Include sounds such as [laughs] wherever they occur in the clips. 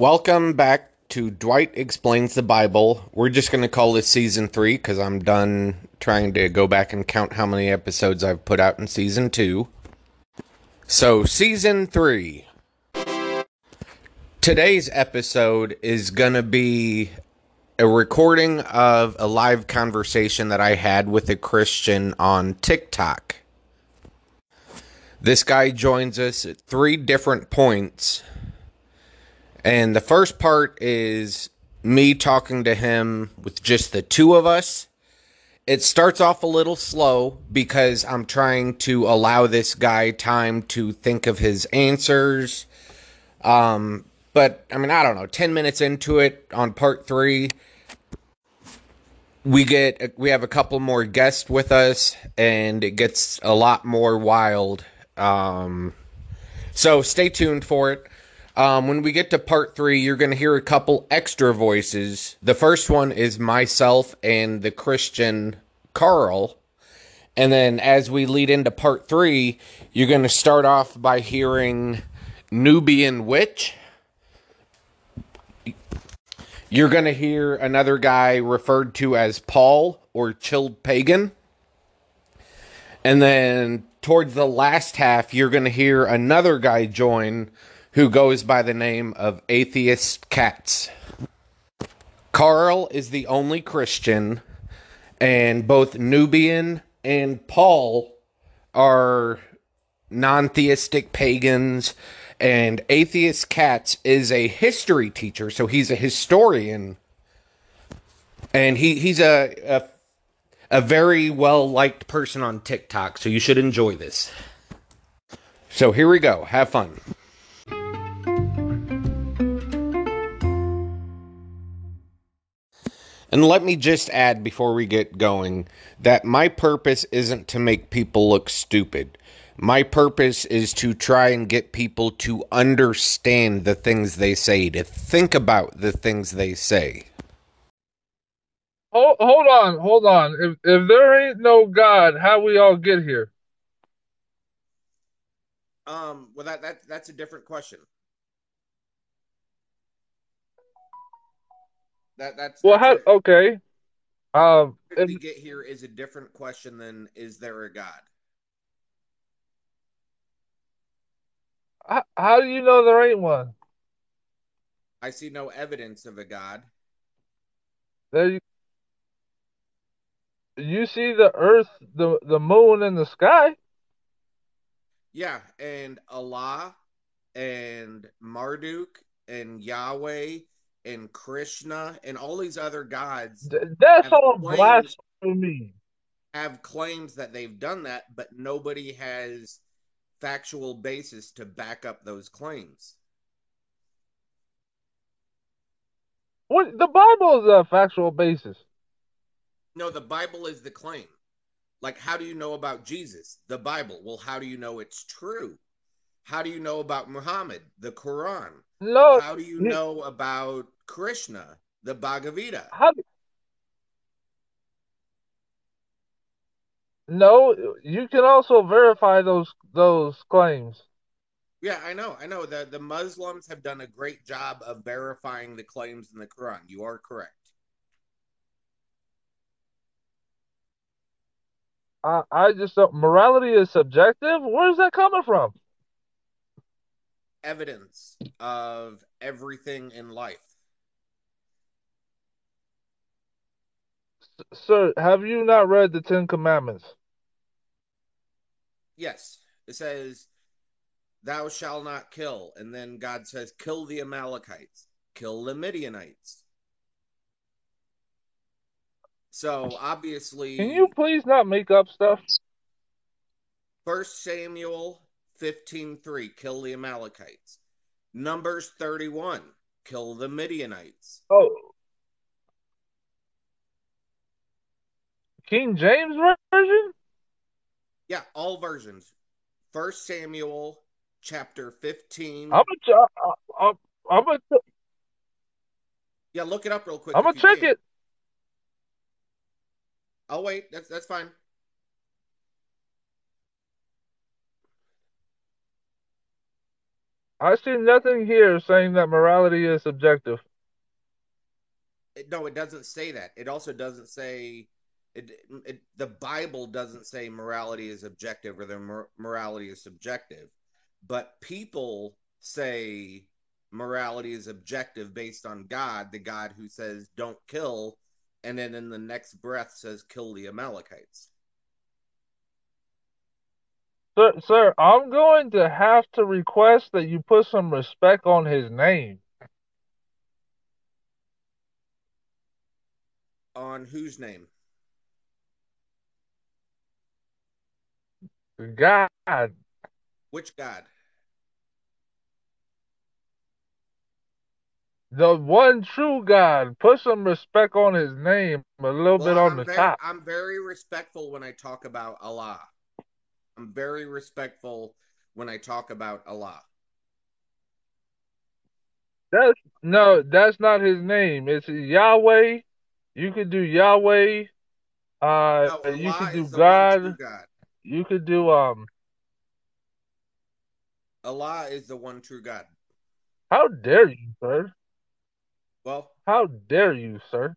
Welcome back to Dwight Explains the Bible. We're just going to call this season three because I'm done trying to go back and count how many episodes I've put out in season two. So, season three. Today's episode is going to be a recording of a live conversation that I had with a Christian on TikTok. This guy joins us at three different points and the first part is me talking to him with just the two of us. It starts off a little slow because I'm trying to allow this guy time to think of his answers. Um, but I mean, I don't know, 10 minutes into it on part three, we get we have a couple more guests with us and it gets a lot more wild um so stay tuned for it um, when we get to part three, you're going to hear a couple extra voices. The first one is myself and the Christian Carl. And then as we lead into part three, you're going to start off by hearing Nubian Witch. You're going to hear another guy referred to as Paul or Chilled Pagan. And then towards the last half, you're going to hear another guy join who goes by the name of Atheist Cats. Carl is the only Christian, and both Nubian and Paul are non theistic pagans. And Atheist Cats is a history teacher, so he's a historian. And he, he's a, a, a very well liked person on TikTok, so you should enjoy this. So here we go. Have fun. And let me just add before we get going that my purpose isn't to make people look stupid. My purpose is to try and get people to understand the things they say, to think about the things they say. Hold, hold on, hold on. If if there ain't no God, how we all get here? Um, well, that, that that's a different question. That that's Well, that's how? Okay. Um, we get here is a different question than is there a God? how, how do you know there ain't one? I see no evidence of a God. There you. You see the earth, the the moon, and the sky. Yeah, and Allah and Marduk and Yahweh and Krishna and all these other gods Th- That's have all claimed- blasphemy. have claims that they've done that, but nobody has factual basis to back up those claims. What the Bible is a factual basis. No, the Bible is the claim. Like, how do you know about Jesus? The Bible. Well, how do you know it's true? How do you know about Muhammad? The Quran. No, How do you know about Krishna? The Bhagavad Gita. how? No, you can also verify those those claims. Yeah, I know, I know. The the Muslims have done a great job of verifying the claims in the Quran. You are correct. I I just don't. Morality is subjective. Where's that coming from? Evidence of everything in life. Sir, have you not read the Ten Commandments? Yes. It says, Thou shalt not kill. And then God says, Kill the Amalekites, kill the Midianites. So obviously, Can you please not make up stuff? First Samuel 15:3, kill the Amalekites. Numbers 31, kill the Midianites. Oh. King James version? Yeah, all versions. First Samuel chapter 15. I'm gonna I'm I'm gonna Yeah, look it up real quick. I'm gonna check can. it. I'll wait. That's that's fine. I see nothing here saying that morality is subjective. It, no, it doesn't say that. It also doesn't say it, it. The Bible doesn't say morality is objective or the mor- morality is subjective, but people say morality is objective based on God, the God who says don't kill, and then in the next breath says kill the Amalekites. Sir, sir, I'm going to have to request that you put some respect on his name. On whose name? God. Which God? The one true God. Put some respect on his name, a little Well, bit on I'm the very, top. I'm very respectful when I talk about Allah. I'm very respectful when I talk about Allah. That's no, that's not his name. It's Yahweh. You could do Yahweh. Uh, No, you could do is the one true God. God. You could do um. Allah is the one true God. How dare you, sir? Well, How dare you, sir?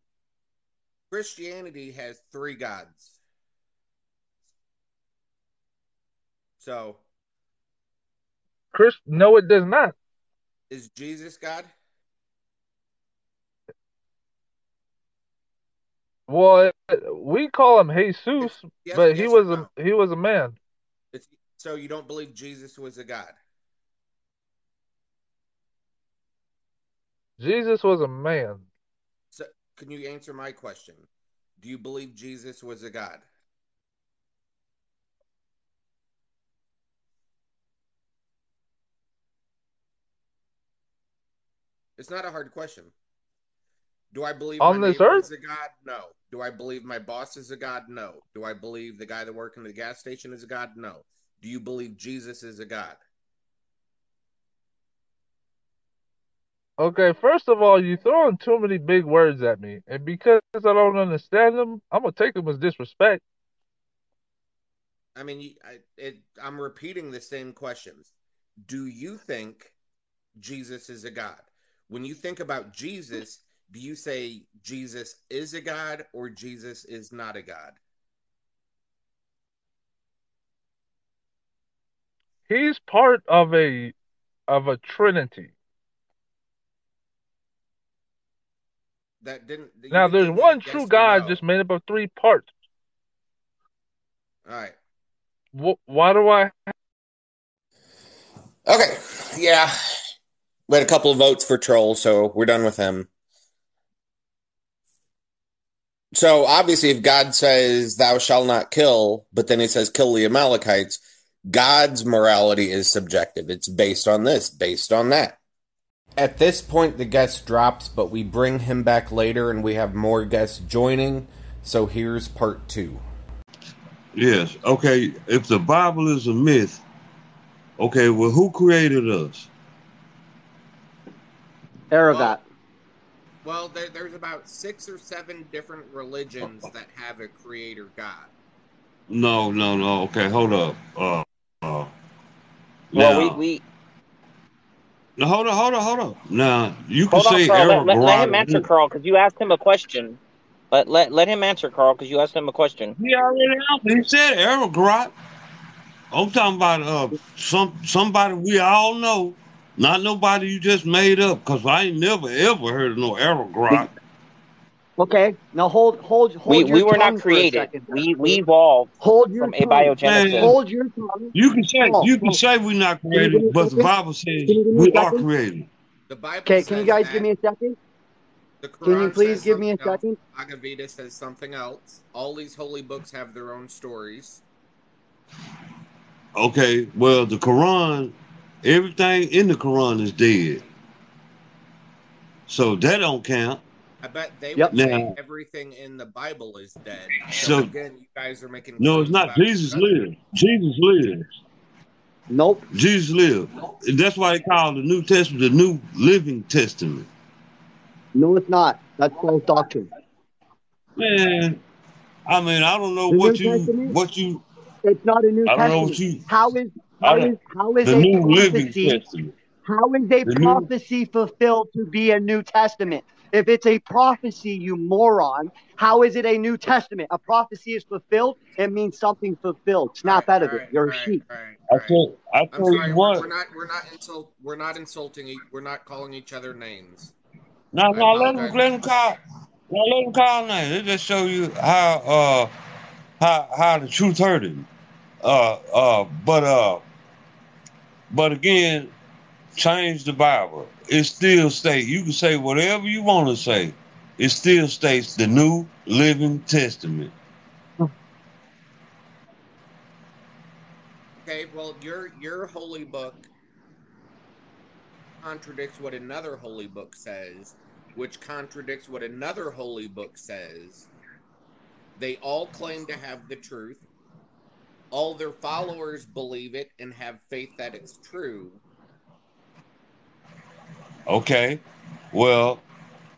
Christianity has three gods. So, Chris, no, it does not. is Jesus God? Well, we call him Jesus, Yes, but he was or a no? he was a man. It's, so you don't believe Jesus was a God? Jesus was a man. So, can you answer my question? Do you believe Jesus was a God? It's not a hard question. Do I believe On my this earth? is a God? No. Do I believe my boss is a God? No. Do I believe the guy that works in the gas station is a God? No. Do you believe Jesus is a God? Okay, first of all, you're throwing too many big words at me, and because I don't understand them, I'm gonna take them as disrespect. I mean, I, it, I'm repeating the same questions. Do you think Jesus is a God? When you think about Jesus, do you say Jesus is a God or Jesus is not a God? He's part of a of a trinity. That didn't. you Now, didn't there's give me a one true God, no. just made up of three parts. All right. Wh- Why do I? Okay. Yeah. We had a couple of votes for Troll, so we're done with him. So obviously, if God says, Thou shalt not kill, but then he says, Kill the Amalekites, God's morality is subjective. It's based on this, based on that. At this point, the guest drops, but we bring him back later and we have more guests joining. So here's part two. Yes. Okay. If the Bible is a myth, okay, well, who created us? Aragot. Well, there, there's about six or seven different religions that have a creator God. No, no, no. Okay, hold up. Uh, uh, well, now, we, we now, hold on, hold on, hold on. Now, you can hold on, say Carl. Let, let, let him answer, Carl, because you asked him a question. Let let let him answer, Carl, because you asked him a question. He already answered. He said Aragorn. I'm talking about uh some somebody we all know, not nobody you just made up. Cause I ain't never ever heard of no Errol Aragorn. Okay, now hold, hold, hold We your we were tongue not for a created. second. We we evolved hold your from tongue. abiogenesis. Hold your tongue. You can say Paul, you can Paul, say we're not Can you give me created, but the? Bible says Can you give me we are created. The Bible Okay, can you guys give me a second? The Can you Quran please give me a else. second? Bhagavad Gita says something else. All these holy books have their own stories. Okay, well the Quran, everything in the Quran is dead. So that don't count. I bet they Yep. would say everything in the Bible is dead. So so again, you guys are making no, it's claims not. about Jesus each other. lived. Jesus lived. Nope. Jesus lived. That's why they call the New Testament the New Living Testament. No, it's not. That's false doctrine. Man, I mean, I don't know The New what you Testament, what you it's not a New I don't know what you How is I how don't is how is the a New Living prophecy? Testament. How is a The new prophecy fulfilled to be a New Testament? If it's a prophecy, you moron, how is it a New Testament? A prophecy is fulfilled, it means something fulfilled. All Snap right, out all of it. right, You're all a right, sheep. all right, I all right. tell I I'm tell you sorry. We're, what. we're not we're not insult we're not insulting. We're not calling each other names. No, I no, let him let him call. No, let him call names. It just show you how uh how how the truth hurt him. Uh uh but uh but again, change the Bible. It still states you can say whatever you want to say. It still states the New Living Testament. Okay, well your your holy book contradicts what another holy book says, which contradicts what another holy book says. They all claim to have the truth. All their followers believe it and have faith that it's true. Okay. Well,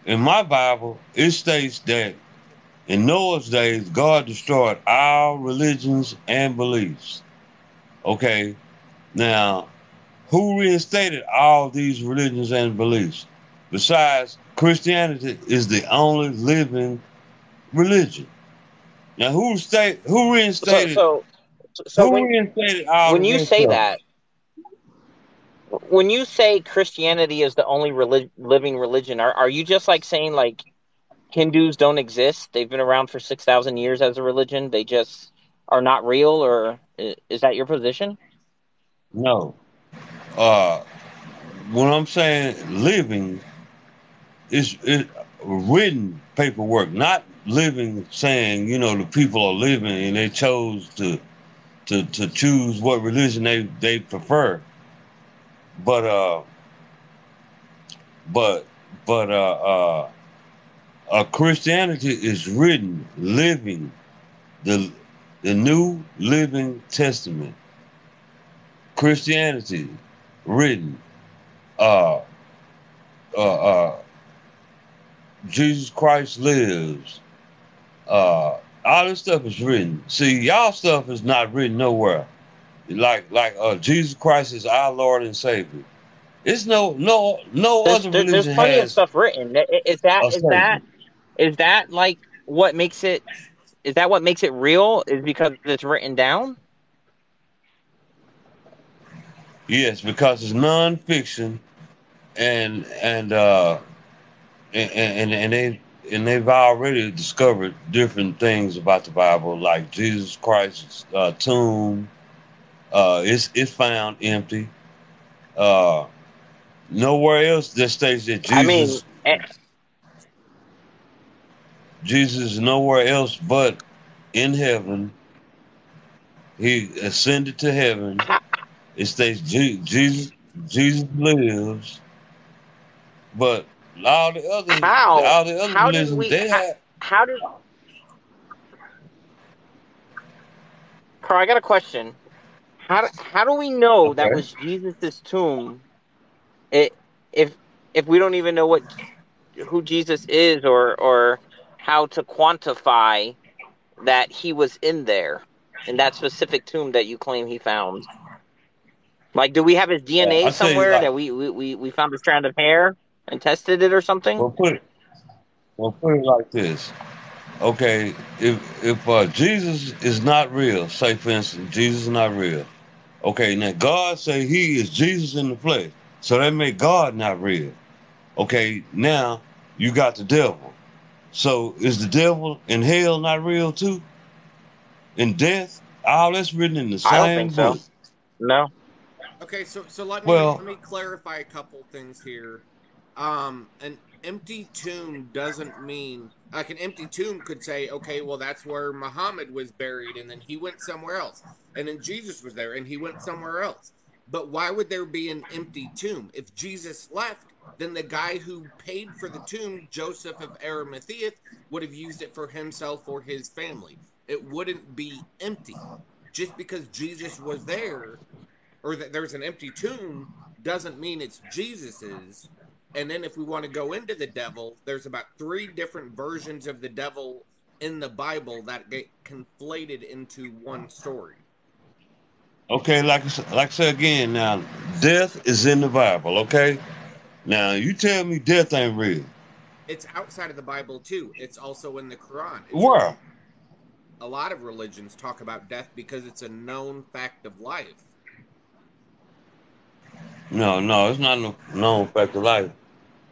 in my Bible, it states that in Noah's days, God destroyed all religions and beliefs. Okay. Now, who reinstated all these religions and beliefs? Besides, Christianity is the only living religion. Now, who state who So reinstated so so when when you say that, when you say Christianity is the only relig- living religion, are are you just like saying like Hindus don't exist? They've been around for six thousand years as a religion. They just are not real, or is that your position? No. Uh, when I'm saying living, is it, written paperwork, not living saying, you know, the people are living and they chose to to to choose what religion they they prefer. But uh but but uh uh uh Christianity is written, living, the the new living testament. Christianity written, uh uh uh Jesus Christ lives. Uh, all this stuff is written. See, y'all stuff is not written nowhere. Like like uh, Jesus Christ is our Lord and Savior. It's no no no There's other there, there's religion plenty of stuff written. Is that is that is that like what makes it? Is that what makes it real? Is because it's written down? Yes, because it's nonfiction, and and uh and and, and they and they've already discovered different things about the Bible, like Jesus Christ's uh, tomb. Uh, it's it's found empty. Uh, nowhere else that states that Jesus. I mean, eh, Jesus is nowhere else but in heaven. He ascended to heaven. It states Jesus Jesus lives, but all the other how all the other how did religions we they how, have. how did Carl? I got a question. How do, how do we know that was Jesus' tomb? It if if we don't even know what who Jesus is or or how to quantify that he was in there in that specific tomb that you claim he found. Like, do we have his DNA I tell you somewhere like, that we, we, we, we found a strand of hair and tested it or something? well put it well put it like this. Okay, if if uh, Jesus is not real, say for instance, Jesus is not real. Okay, now God say He is Jesus in the flesh, so that make God not real. Okay, now you got the devil. So is the devil in hell not real too? In death, all that's written in the I don't same think so. No. Okay, so so let me Well, let me clarify a couple things here. Um, an empty tomb doesn't mean like an empty tomb could say, okay, well that's where Muhammad was buried, and then he went somewhere else, and then Jesus was there, and he went somewhere else. But why would there be an empty tomb if Jesus left? Then the guy who paid for the tomb, Joseph of Arimathea, would have used it for himself or his family. It wouldn't be empty just because Jesus was there or that there's an empty tomb doesn't mean it's Jesus's. And then if we want to go into the devil, there's about three different versions of the devil in the Bible that get conflated into one story. Okay, like like I said again, now death is in the Bible, okay? Now you tell me death ain't real. It's outside of the Bible too. It's also in the Quran. It's Where? A lot of religions talk about death because it's a known fact of life. No, no, it's not a known fact of life.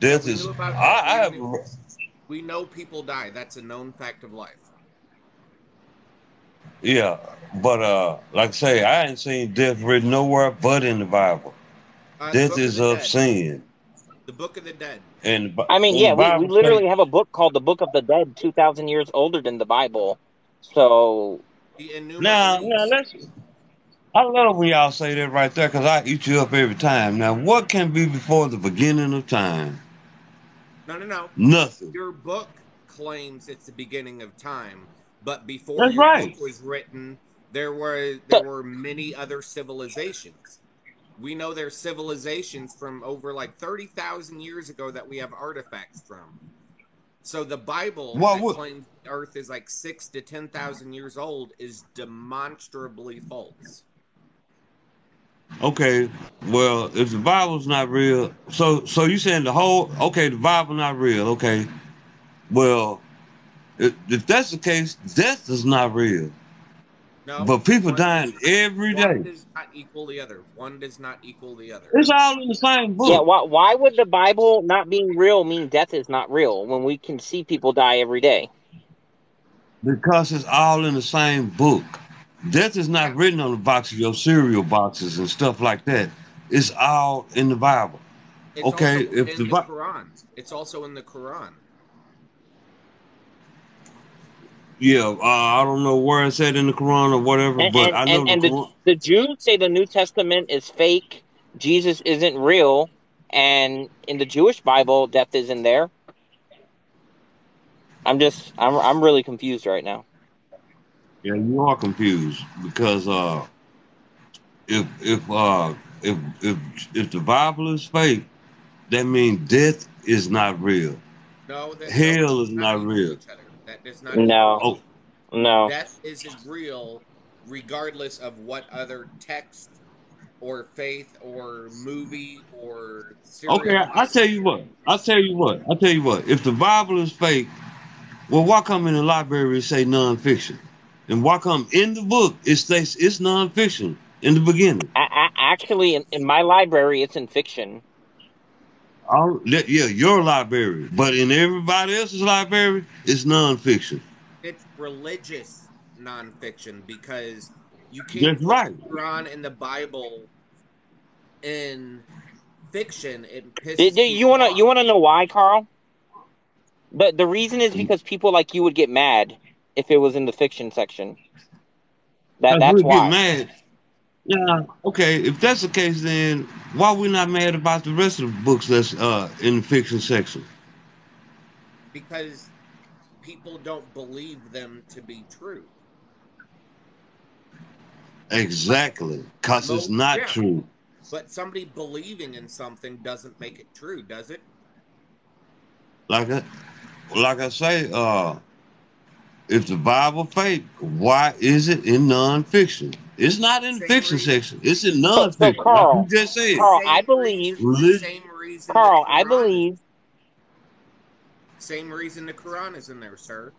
Death We is. I, I have. We know people die. That's a known fact of life. Yeah, but uh, like I say, I ain't seen death written nowhere but in the Bible. Uh, Death Book is of of sin, The Book of the Dead. and I mean, yeah, we, we literally say- have a book called the Book of the Dead, two thousand years older than the Bible. So Now, now let's. I love when y'all say that right there because I eat you up every time. Now, what can be before the beginning of time? No, no, no. Nothing. Your book claims it's the beginning of time, but before That's your right. book was written, there were there were many other civilizations. We know there's civilizations from over like thirty thousand years ago that we have artifacts from. So the Bible What that claims Earth is like six to ten thousand years old is demonstrably false. Okay, well, if the Bible's not real, so so you saying the whole okay, the Bible not real, okay. Well, if, if that's the case, death is not real. No, But people dying does- every One day. does not equal the other. One does not equal the other. It's all in the same book. yeah, why why would the Bible not being real mean death is not real when we can see people die every day? Because it's all in the same book. Death is not written on the box of your cereal boxes and stuff like that. It's all in the Bible. It's Okay, also if in the the Bi- Quran. It's also in the Quran. Yeah, uh, I don't know where it's said in the Quran or whatever, And but and, I know and, and the the, Quran. the Jews say the New Testament is fake, Jesus isn't real, and in the Jewish Bible, death is in there. I'm just I'm I'm really confused right now. Yeah, you are confused because uh, if if uh, if if if the Bible is fake, that means death is not real. No, that Hell no, is does not real. That does not. No. equal Oh, No. Death isn't real, regardless of what other text or faith or movie or. serial okay. I, I tell you what. I tell you what. I tell you what. If the Bible is fake, well, why come in the library and say nonfiction, and why come in the book it states it's nonfiction in the beginning? I, I, actually, in, in my library, it's in fiction. All, that- yeah, your library, but in everybody else's library, it's nonfiction. It's religious nonfiction because you can't That's right. the Quran and the Bible in fiction. It pisses Do, do you wanna you wanna know why, Carl? The the reason is mm. because people like you would get mad if it was in the fiction section. That that's we'll why. mad. Yeah, okay. If that's the case, then why we not mad about the rest of the books that's uh, in the fiction section? because people don't believe them to be true. Exactly, because it's not yeah. true. But somebody believing in something doesn't make it true, does it? Like I, like I say, uh, if the Bible fake, why is it in nonfiction? It's not in the Same fiction reason. section. It's in So- so, nonfiction. Carl, like you just said. Carl, Same I reason- believe- Relig- Same reason. Carl, the I Quran- believe Same reason the Quran is in there, sir.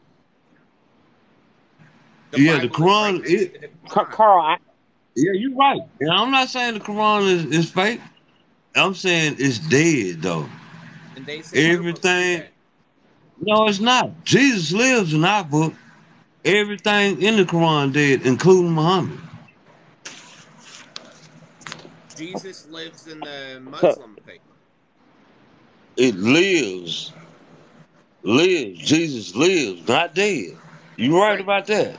Yeah, the Bible is Quran right next the Quran. Carl, I, Yeah, you're right. And I'm not saying the Quran is, is fake. I'm saying it's dead though. And they say your book is Everything- No, it's not. Jesus lives in our book. Everything in the Quran did, including Muhammad. Jesus lives in the Muslim faith. It lives. Lives. Jesus lives, not dead. You right Right. about that.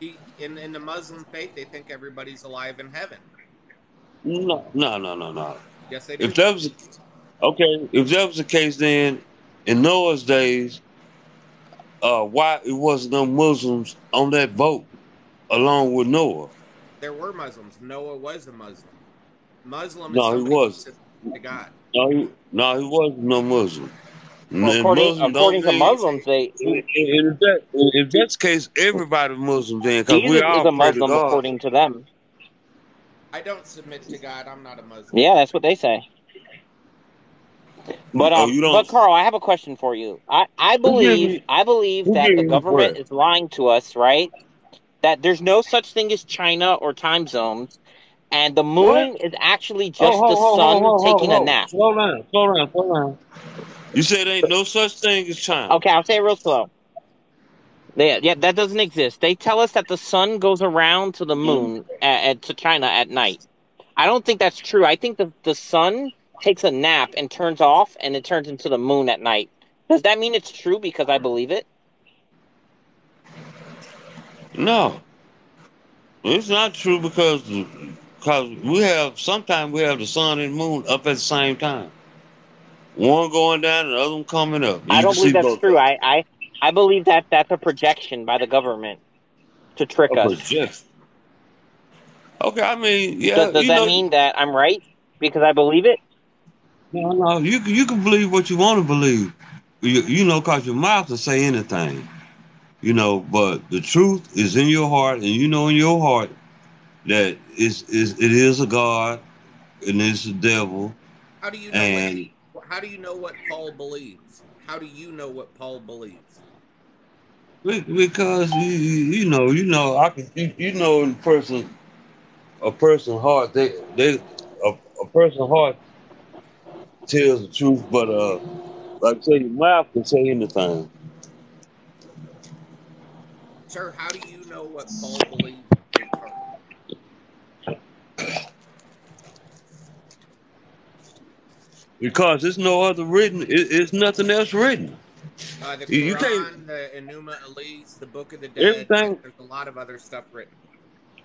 He, in in the Muslim faith, they think everybody's alive in heaven. No, no, no, no, no. Yes, they do. If that was okay, if that was the case, then in Noah's days, uh, why it wasn't no Muslims on that boat along with Noah? there were Muslims. Noah was a Muslim. Muslim is No, he was. to God. No, he, no, he wasn't no Muslim. well, according Muslims according to mean- Muslims, they in, if, that, if that's the case, everybody Muslim then, because Jesus we is all a pray to Muslim according to them. I don't submit to God. I'm not a Muslim. Yeah, that's what they say. But Oh, um, you don't- but Carl, I have a question for you. I I believe I believe that the government is lying to us, right? That there's no such thing as China or time zones, and the moon is actually just Oh, the ho, ho, sun ho, ho, ho, taking ho. a nap. Slow down, slow down, slow down. You said ain't no such thing as China. Okay, I'll say it real slow. Yeah, yeah, that doesn't exist. They tell us that the sun goes around to the moon at, at to China at night. I don't think that's true. I think the the sun takes a nap and turns off, and it turns into the moon at night. Does that mean it's true because I believe it? No, it's not true because because we have sometimes we have the sun and moon up at the same time. One going down and the other one coming up. I don't believe that's true. I, I I believe that that's a projection by the government to trick A us. projection. Okay, I mean, yeah, Does, does you that know, mean that I'm right because I believe it? No, no, you can- you can believe what you want to believe. You, you know, cause your mouth will say anything. You know, but the truth is in your heart, and you know in your heart that it's, is it is a God and it's a devil. How do you know And what, how do you know what Paul believes? How do you know what Paul believes? because you you know you know I can you, you know in person a person heart they they a, a person's heart tells the truth, but uh like I say your mouth can say anything. Sir, how do you know what Paul believes? in? Because there's no other written it, it's nothing else written. Uh, the You- you Quran, can't- the Enuma Elish, the Book of the Dead. Everything There's a lot of other stuff written.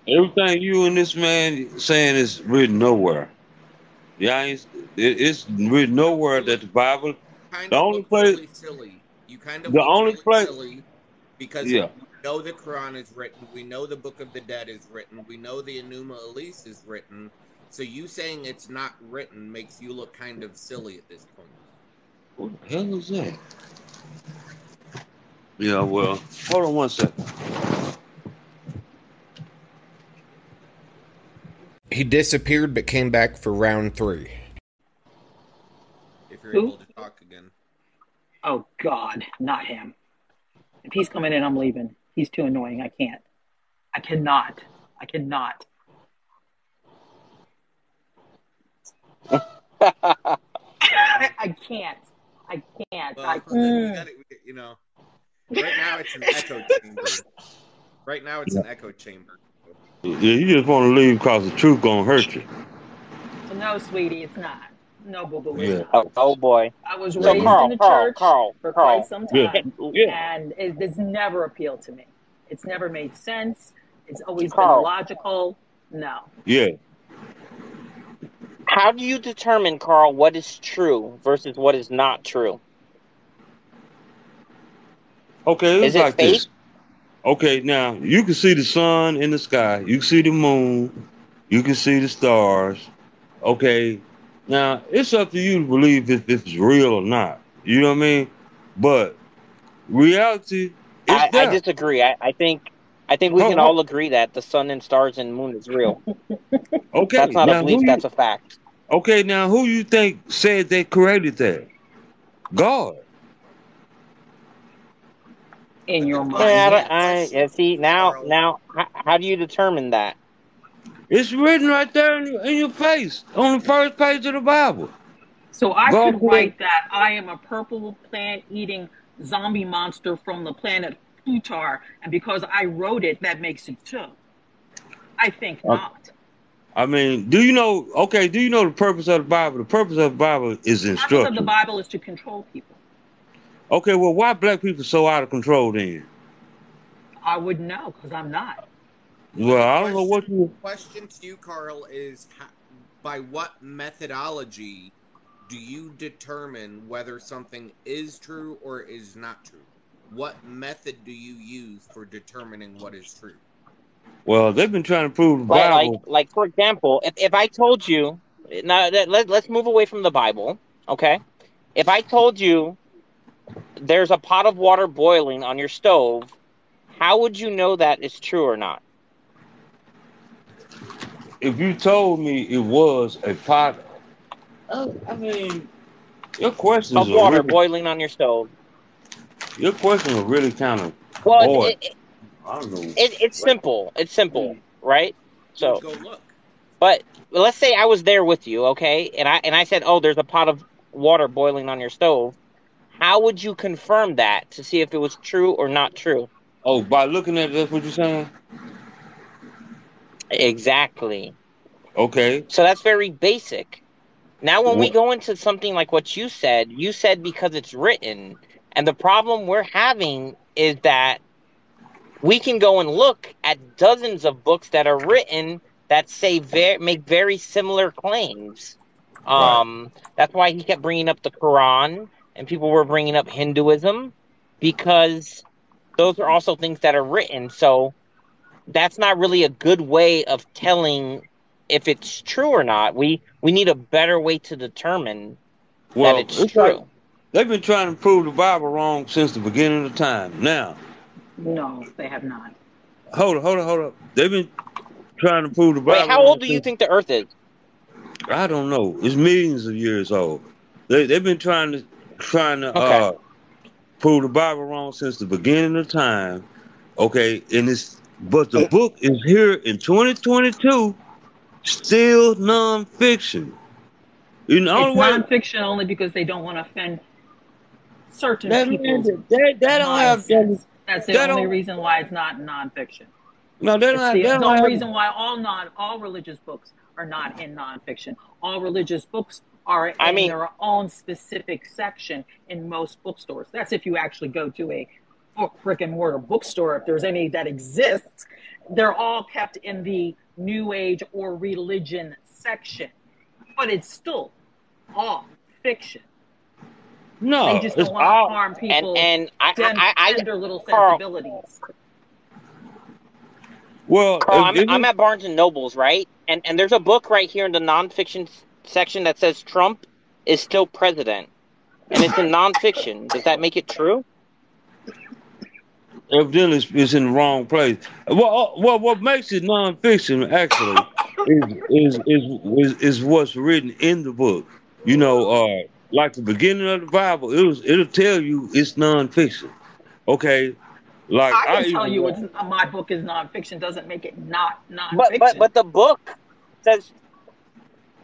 everything you and this man saying is written nowhere. Yeah, I ain't, it, it's written nowhere that the Bible Kind The of only place- really silly. You kind of The only really place- silly because Yeah. we know the Quran is written, we know the Book of the Dead is written, we know the Enuma Elish is written. So you saying it's not written makes you look kind of silly at this point. What the hell is that? Yeah, well, hold on one second. He disappeared but came back for round three. If you're Who? able to talk again. Oh God, not him. If he's coming in, I'm leaving. He's too annoying. I can't. I cannot. I cannot. [laughs] I can't. I can't. Well, I, we mm. you know, right now it's an echo chamber. Right now it's an echo chamber. Yeah, you just want to leave because the truth gonna hurt you. No, sweetie, it's not. No, boo boo, Yeah. Oh, oh boy. I was So raised Carl, in the Carl, church Carl, for Carl. quite some Yeah, time, yeah. and it, it's never appealed to me. It's never made sense. It's always Carl. been logical. No. Yeah. How do you determine, Carl, what is true versus what is not true? Okay, it's Is it like fake? this. Okay, now you can see the sun in the sky. You can see the moon. You can see the stars. Okay, now it's up to you to believe if, if it's real or not. You know what I mean? But reality is I, I disagree. I, I think I think we can all agree that the sun and stars and moon is real. [laughs] okay, That's not now a belief, you, that's a fact. okay, now who you think said they created that? God. In your Yeah, mind. Yeah, I, I, see now now how, how do you determine that? It's written right there in, in your face on the first page of the Bible. So I Go could for write that I am a purple plant eating zombie monster from the planet Plutar, and because I wrote it, that makes it so. I think Uh, not. I mean, do you know? Okay, do you know the purpose of the Bible? The purpose of the Bible is The purpose of the Bible is to control people. Okay, well, why black people so out of control then? I wouldn't know because I'm not. Well, I don't know what you. question to you, Carl, is ho- by what methodology do you determine whether something is true or is not true? What method do you use for determining what is true? Well, they've been trying to prove the Like like, Bible. like for example, if, if I told you now let, let's move away from the Bible, okay? If I told you there's a pot of water boiling on your stove, how would you know that is true or not? if you told me it was a pot, uh, I mean, your questions Of water really, boiling on your stove. your questions are really kind of Well, bored. it, it, I don't know. it, it's simple. It's simple, right? So, go look. but let's say I was there with you, okay, and I and I said, "Oh, there's a pot of water boiling on your stove." How would you confirm that to see if it was true or not true? Oh, by looking at it, that's what you're saying? Exactly. Okay. So that's very basic. Now, when we go into something like what you said, you said because it's written, and the problem we're having is that we can go and look at dozens of books that are written that say very make very similar claims. Right. Um, that's why he kept bringing up the Quran, and people were bringing up Hinduism because those are also things that are written. So that's not really a good way of telling if it's true or not. We we need a better way to determine that Well, it's it's like true. they've been trying to prove the Bible wrong since the beginning of time. Now, No, they have not. hold on, hold on, hold up. They've been trying to prove the Bible. Wait, Bible how wrong old do you think the Earth is? I don't know. It's millions of years old. They they've been trying to trying to Okay. uh prove the Bible wrong since the beginning of time. Okay, and it's but the book is here in 2022, still nonfiction. You know, the It's only way nonfiction only because they don't want to offend certain that man, people's they, they don't have mindsets. That's the they only reason why it's not nonfiction. no they don't It's have the, they the don't only have reason why all non all religious books are not in nonfiction. All religious books are I in mean, their own specific section in most bookstores. That's if you actually go to a book, brick and mortar bookstore, if there's any that exists. They're all kept in the New Age or religion section, but it's still all fiction. No, they just don't want to all harm and and I ten, I, I, tender little Carl sensibilities. well. Carl, I'm I'm at Barnes and Nobles, right? And and there's a book right here in the nonfiction s- section that says Trump is still president, and it's in nonfiction. Does that make it true? evidently it's, it's in the wrong place. Well, uh, well, what makes it nonfiction actually is is is is, is what's written in the book. You know, uh, like the beginning of the Bible, it was it'll tell you it's nonfiction. Okay, like I I can tell you it's, my book is nonfiction doesn't make it not But but nonfiction. but the book says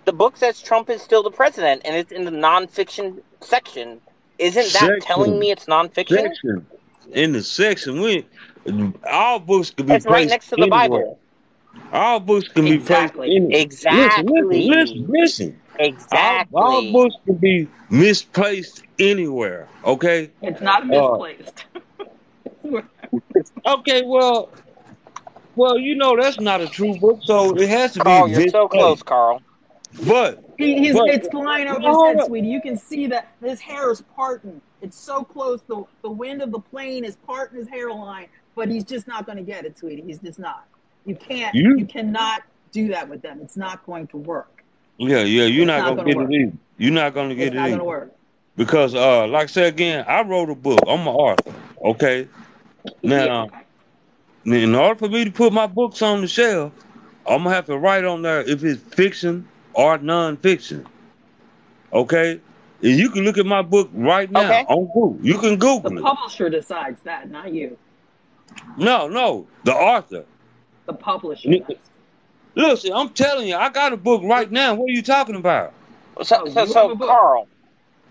the book says Trump is still the president, and it's in the nonfiction section. Isn't that telling me it's nonfiction? section in the section we all books can be It's right next to the anywhere. Bible. All books can be placed exactly. anywhere. Listen, listen, listen, Exactly. listen. All, all books can be misplaced anywhere. Okay. It's not Uh, misplaced. [laughs] okay. Well, well, you know that's not a true book, so it has to be Oh, you're so close. Carl. But, he, he's but it's flying over his head, sweetie. You can see that his hair is parting. It's so close. The the wind of the plane is parting his hairline, but he's just not going to get it, sweetie. He's just not. You can't. You You, cannot do that with them. It's not going to work. yeah, yeah, you're not not gonna going to get it work. either. You're not gonna It's get it not gonna work. because, uh, like I said again, I wrote a book. I'm an author. Okay. Yeah. Now, in order for me to put my books on the shelf, I'm gonna have to write on there if it's fiction or non-fiction. Okay. And you can look at my book right now Okay. on Google. You can The Google it. The publisher decides that, not you. No, no, the author. The publisher N- does. Listen, I'm telling you, I got a book right now. What are you talking about? So Oh, so so. Carl.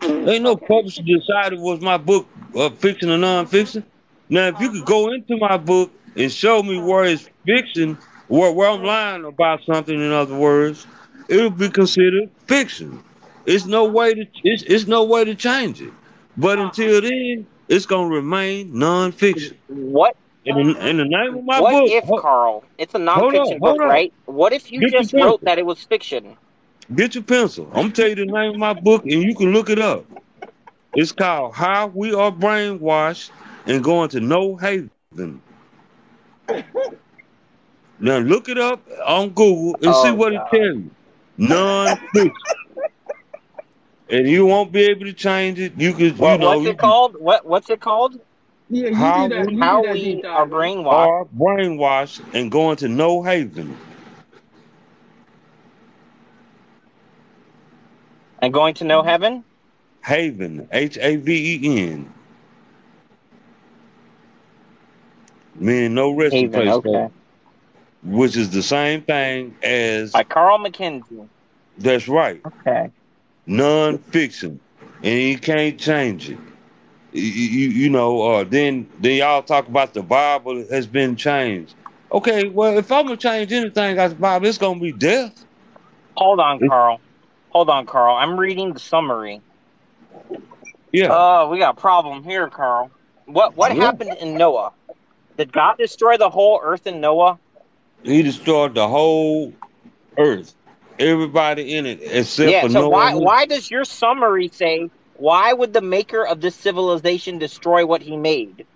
Ain't no Okay. publisher decided was my book uh, fiction or non-fiction. Now, if you could go into my book and show me where it's fiction, where, where I'm lying about something, in other words, it'll be considered fiction. It's no way to it's, it's no way to change it. But until then, it's gonna remain non-fiction. What In the, in the name of my what book, What if ho- Carl? It's a nonfiction on, book, on. right? What if you Get just wrote that it was fiction? Get your pencil. I'm gonna tell you the name of my book, and you can look it up. It's called "How We Are Brainwashed and Going to No Haven." Now look it up on Google and see Oh what it tells you nonfiction. and you won't be able to change it. You could, well, you know, what's it called? Can, what what's it called? Yeah, how, that, how we are brainwashed. Are brainwashed and going to no haven. And going to no heaven? Haven. H A V E N. Meaning no resting place. Okay which is the same thing as By Carl McKenzie. that's right, Okay. non-fiction, and you can't change it. You, you, you know, uh, then then y'all talk about the Bible has been changed. Okay, well, if I'm gonna change anything out the Bible, it's gonna be death. Hold on, Carl. Hold on, Carl. I'm reading the summary. Yeah, Oh, we got a problem here, Carl. What what Yeah. happened in Noah? Did God destroy the whole earth in Noah? He destroyed the whole earth, everybody in it except yeah. for So Noah. why why does your summary say why would the maker of this civilization destroy what he made?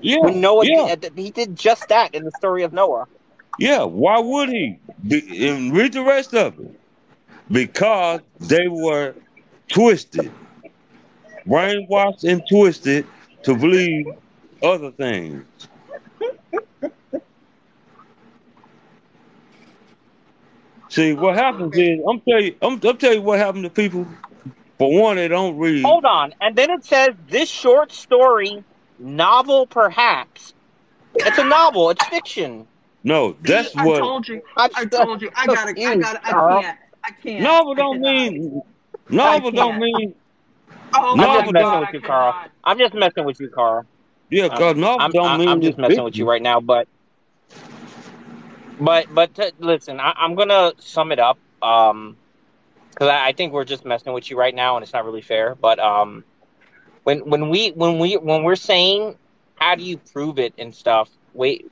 Yeah, When Noah yeah, did, he did just that in the story of Noah. yeah. Why would he? Be, and read the rest of it. Because they were twisted, brainwashed, and twisted to believe other things. See, what happens is I'm tell you, I'm, I'm tell you what happened to people. For one, they don't read. Hold on, and then it says this short story novel, perhaps. It's a novel. It's fiction. No, that's See, I what. told you. I'm I told you. I gotta. I gotta. I can't. I can't. Novel don't mean. Novel don't can't. mean. Oh I'm No, just messing God, with I you, Carl. cannot. I'm just messing with you, Carl. Yeah, Um, cause novel I'm don't I, mean I'm just it's messing with you right now, but but but listen, I, I'm gonna sum it up um because I, I think we're just messing with you right now, and it's not really fair. But um when when we when we when we're saying how do you prove it and stuff, wait,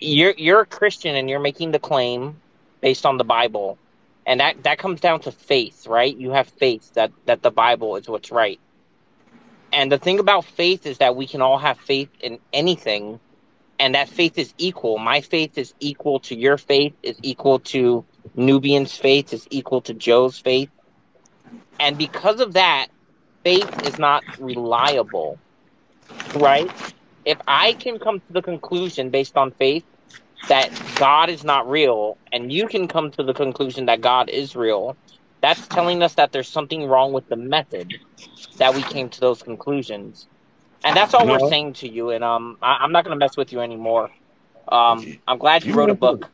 you're you're a Christian and you're making the claim based on the Bible, and that that comes down to faith, right? You have faith that that the Bible is what's right. And the thing about faith is that we can all have faith in anything, and that faith is equal. My faith is equal to your faith, is equal to Nubian's faith, is equal to Joe's faith. And because of that, faith is not reliable, right? If I can come to the conclusion based on faith that God is not real, and you can come to the conclusion that God is real, that's telling us that there's something wrong with the method that we came to those conclusions. And that's all we're saying to you. And um, I, I'm not going to mess with you anymore. Um, I'm glad you you wrote a book,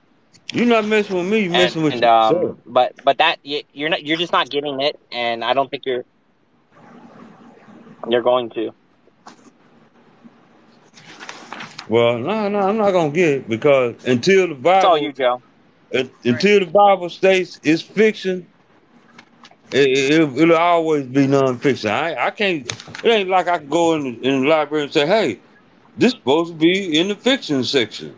You're not messing with me. You're and messing with and yourself. um, but but that you, you're not you're just not getting it, and I don't think you're you're going to. Well, no, no, I'm not gonna get it because until the Bible. It's all you, Joe. uh, until the Bible states it's fiction, it, it, it'll always be nonfiction. I, I can't. It ain't like I can go in, in the library and say, "Hey, this supposed to be in the fiction section."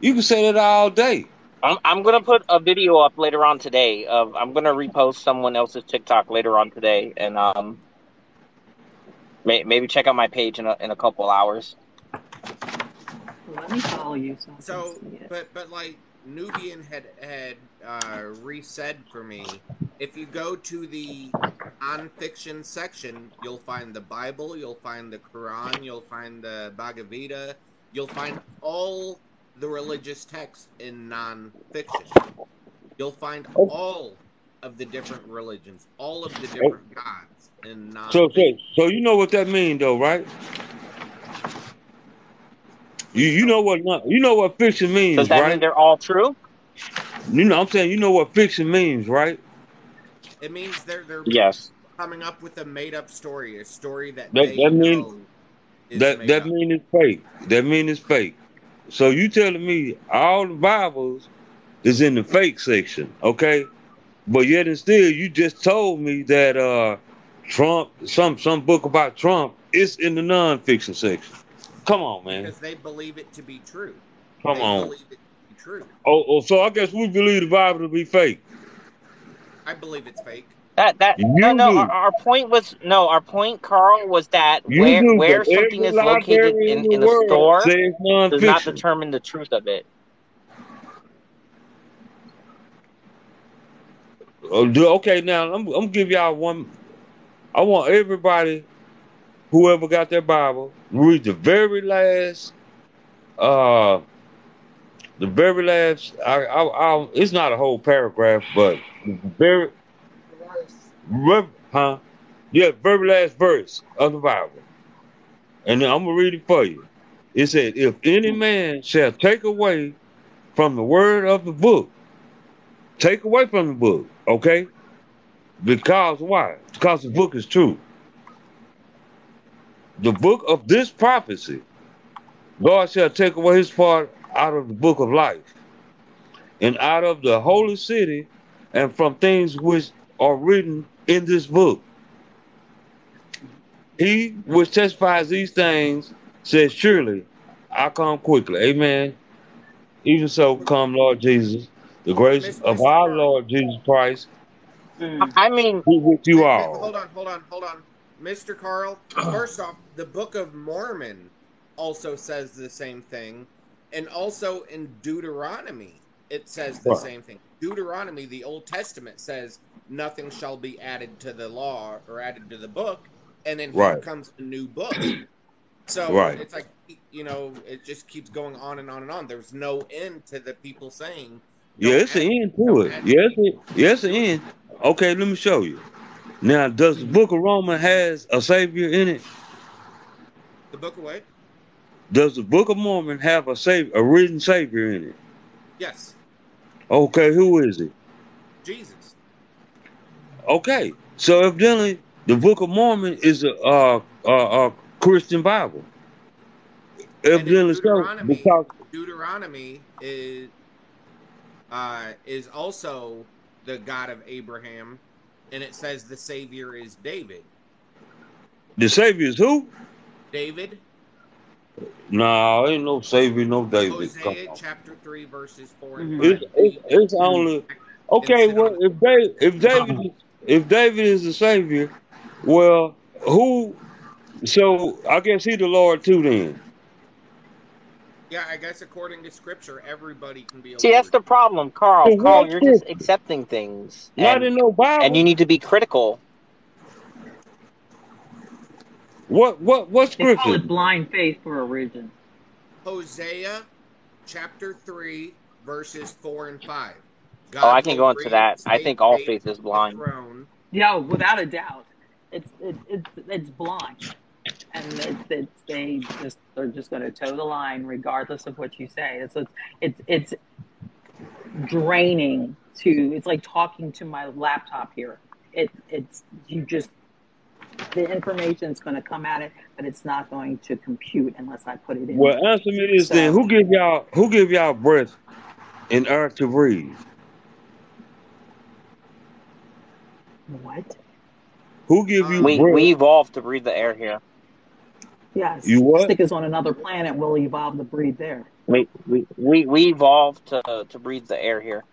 You can say that all day. I'm I'm gonna put a video up later on today. Of I'm gonna repost someone else's TikTok later on today, and um, may, maybe check out my page in a in a couple hours. Let me follow you so So, but but like Nubian had had uh, resaid for me, if you go to the nonfiction section, you'll find the Bible, you'll find the Quran, you'll find the Bhagavad Gita, you'll find all the religious texts in nonfiction. You'll find all of the different religions, all of the different gods in So, so, so you know what that means, though, right? You you know what you know what fiction means, Does means, that mean right? they're all true? You know, I'm saying you know what fiction means, right? It means they're they're Yes. coming up with a made up story, a story that That they that mean know is that made that up. mean it's fake. That mean it's fake. So you telling me all the Bibles is in the fake section, okay? But yet and still, you just told me that uh Trump, some some book about Trump, is in the nonfiction section. Come on, man. because they believe it to be true. Come They on. believe it to be true. Oh, oh, so I guess we believe the Bible to be fake. I believe it's fake. That that no You no our, do. our point was no our point Carl was that You where where but something is located in in the in a store does not determine the truth of it. Oh, Okay, now I'm, I'm gonna give y'all one. I want everybody, whoever got their Bible, read the very last uh the very last, I, I, I, it's not a whole paragraph, but very, ver- huh? Yeah, very last verse of the Bible. And I'm gonna read it for you. It said, "If any man shall take away from the word of the book, take away from the book, okay? Because why? Because the book is true. The book of this prophecy, God shall take away his part out of the book of life, and out of the holy city, and from things which are written in this book. He which testifies these things says, Surely I come quickly. Amen. Even so, come, Lord Jesus, the grace Miss- of Mr. our Carl. Lord Jesus Christ Mm. I mean, be with you Mi- mi- all. Hold on, hold on, hold on. Mr. Carl, [clears throat] first off, the Book of Mormon also says the same thing. And also in Deuteronomy, it says the Right. same thing. Deuteronomy, the Old Testament, says nothing shall be added to the law or added to the book. And then here Right. comes a new book. So Right. it's like, you know, it just keeps going on and on and on. There's no end to the people saying, Yeah, it's an end to it. Yes, it, yes, an end. Okay, let me show you. Now, does the book of Romans has a savior in it? The book of what? Does the book of Mormon have a savior, a written savior in it? Yes, Okay, who is it? Jesus. Okay, so evidently the Book of Mormon is a uh, uh, uh, Christian Bible. Evidently so, Deuteronomy, because Deuteronomy is uh, is also the God of Abraham, and it says the Savior is David. the Savior is who? David, No, ain't no Savior, no David. Hosea chapter three verses four and Mhm. five. It's, it's, it's only okay. Well, if David, if David, if David is the Savior, well, who? So I guess he the Lord too. Then Yeah, I guess according to Scripture, everybody can be a see, that's the problem, Carl. Carl, you're just accepting things, not and in no Bible. and you need to be critical. What what what They call it blind faith for a reason. Hosea chapter three verses four and five. Oh, I can go into that. I think all David faith is blind. Yeah, without a doubt, it's it, it's it's blind, and it's, it's they just they're just going to toe the line regardless of what you say. It's it's it's, it's draining to. It's like talking to my laptop here. It it's you just the information is going to come at it, but it's not going to compute unless I put it in. Well, answer me this then: Who give y'all who give y'all breath and air to breathe? what? Who give you We breath? we evolved to breathe the air here. Yes, You what? stick us on another planet. We'll evolve to breathe there. We we we, we evolved to to breathe the air here,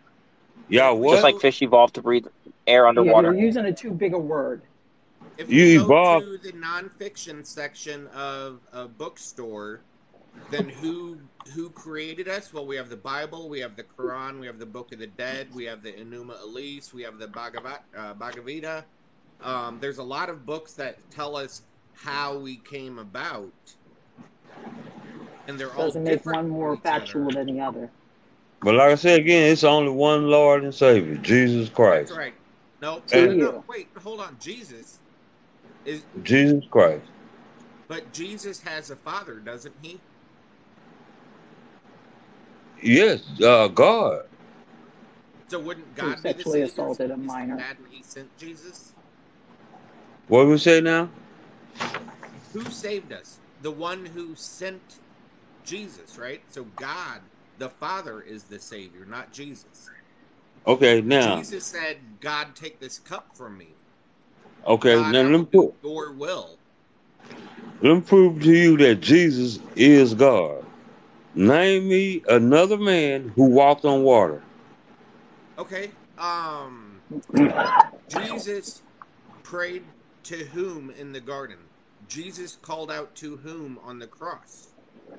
and Y'all if we what? just like fish evolved to breathe air You're, underwater. you're using a too big a word. If You we go evolved. to the nonfiction section of a bookstore, then who who created us? Well, we have the Bible, we have the Quran, we have the Book of the Dead, we have the Enuma Elish, we have the Bhagavad, uh, Bhagavad Gita. Um, there's a lot of books that tell us how we came about, and they're all Doesn't make one more each other. factual than the other. But like I said again, it's only one Lord and Savior, Jesus That's Christ. right. No, no, And no, no. Wait, hold on. Jesus is, Jesus Christ. but Jesus has a father, doesn't he? Yes, uh, God. So wouldn't Who God be the sexually assaulted a since he's the minor. dad and he sent Jesus? What do we say now? Who saved us? The one who sent Jesus, right? So God, the Father, is the Savior, not Jesus. Okay, now. Jesus said, God, take this cup from me. Okay, God, now let me do put, your will. let me prove to you that Jesus is God. Name me another man who walked on water. Okay. Um Jesus prayed to whom in the garden? Jesus called out to whom on the cross?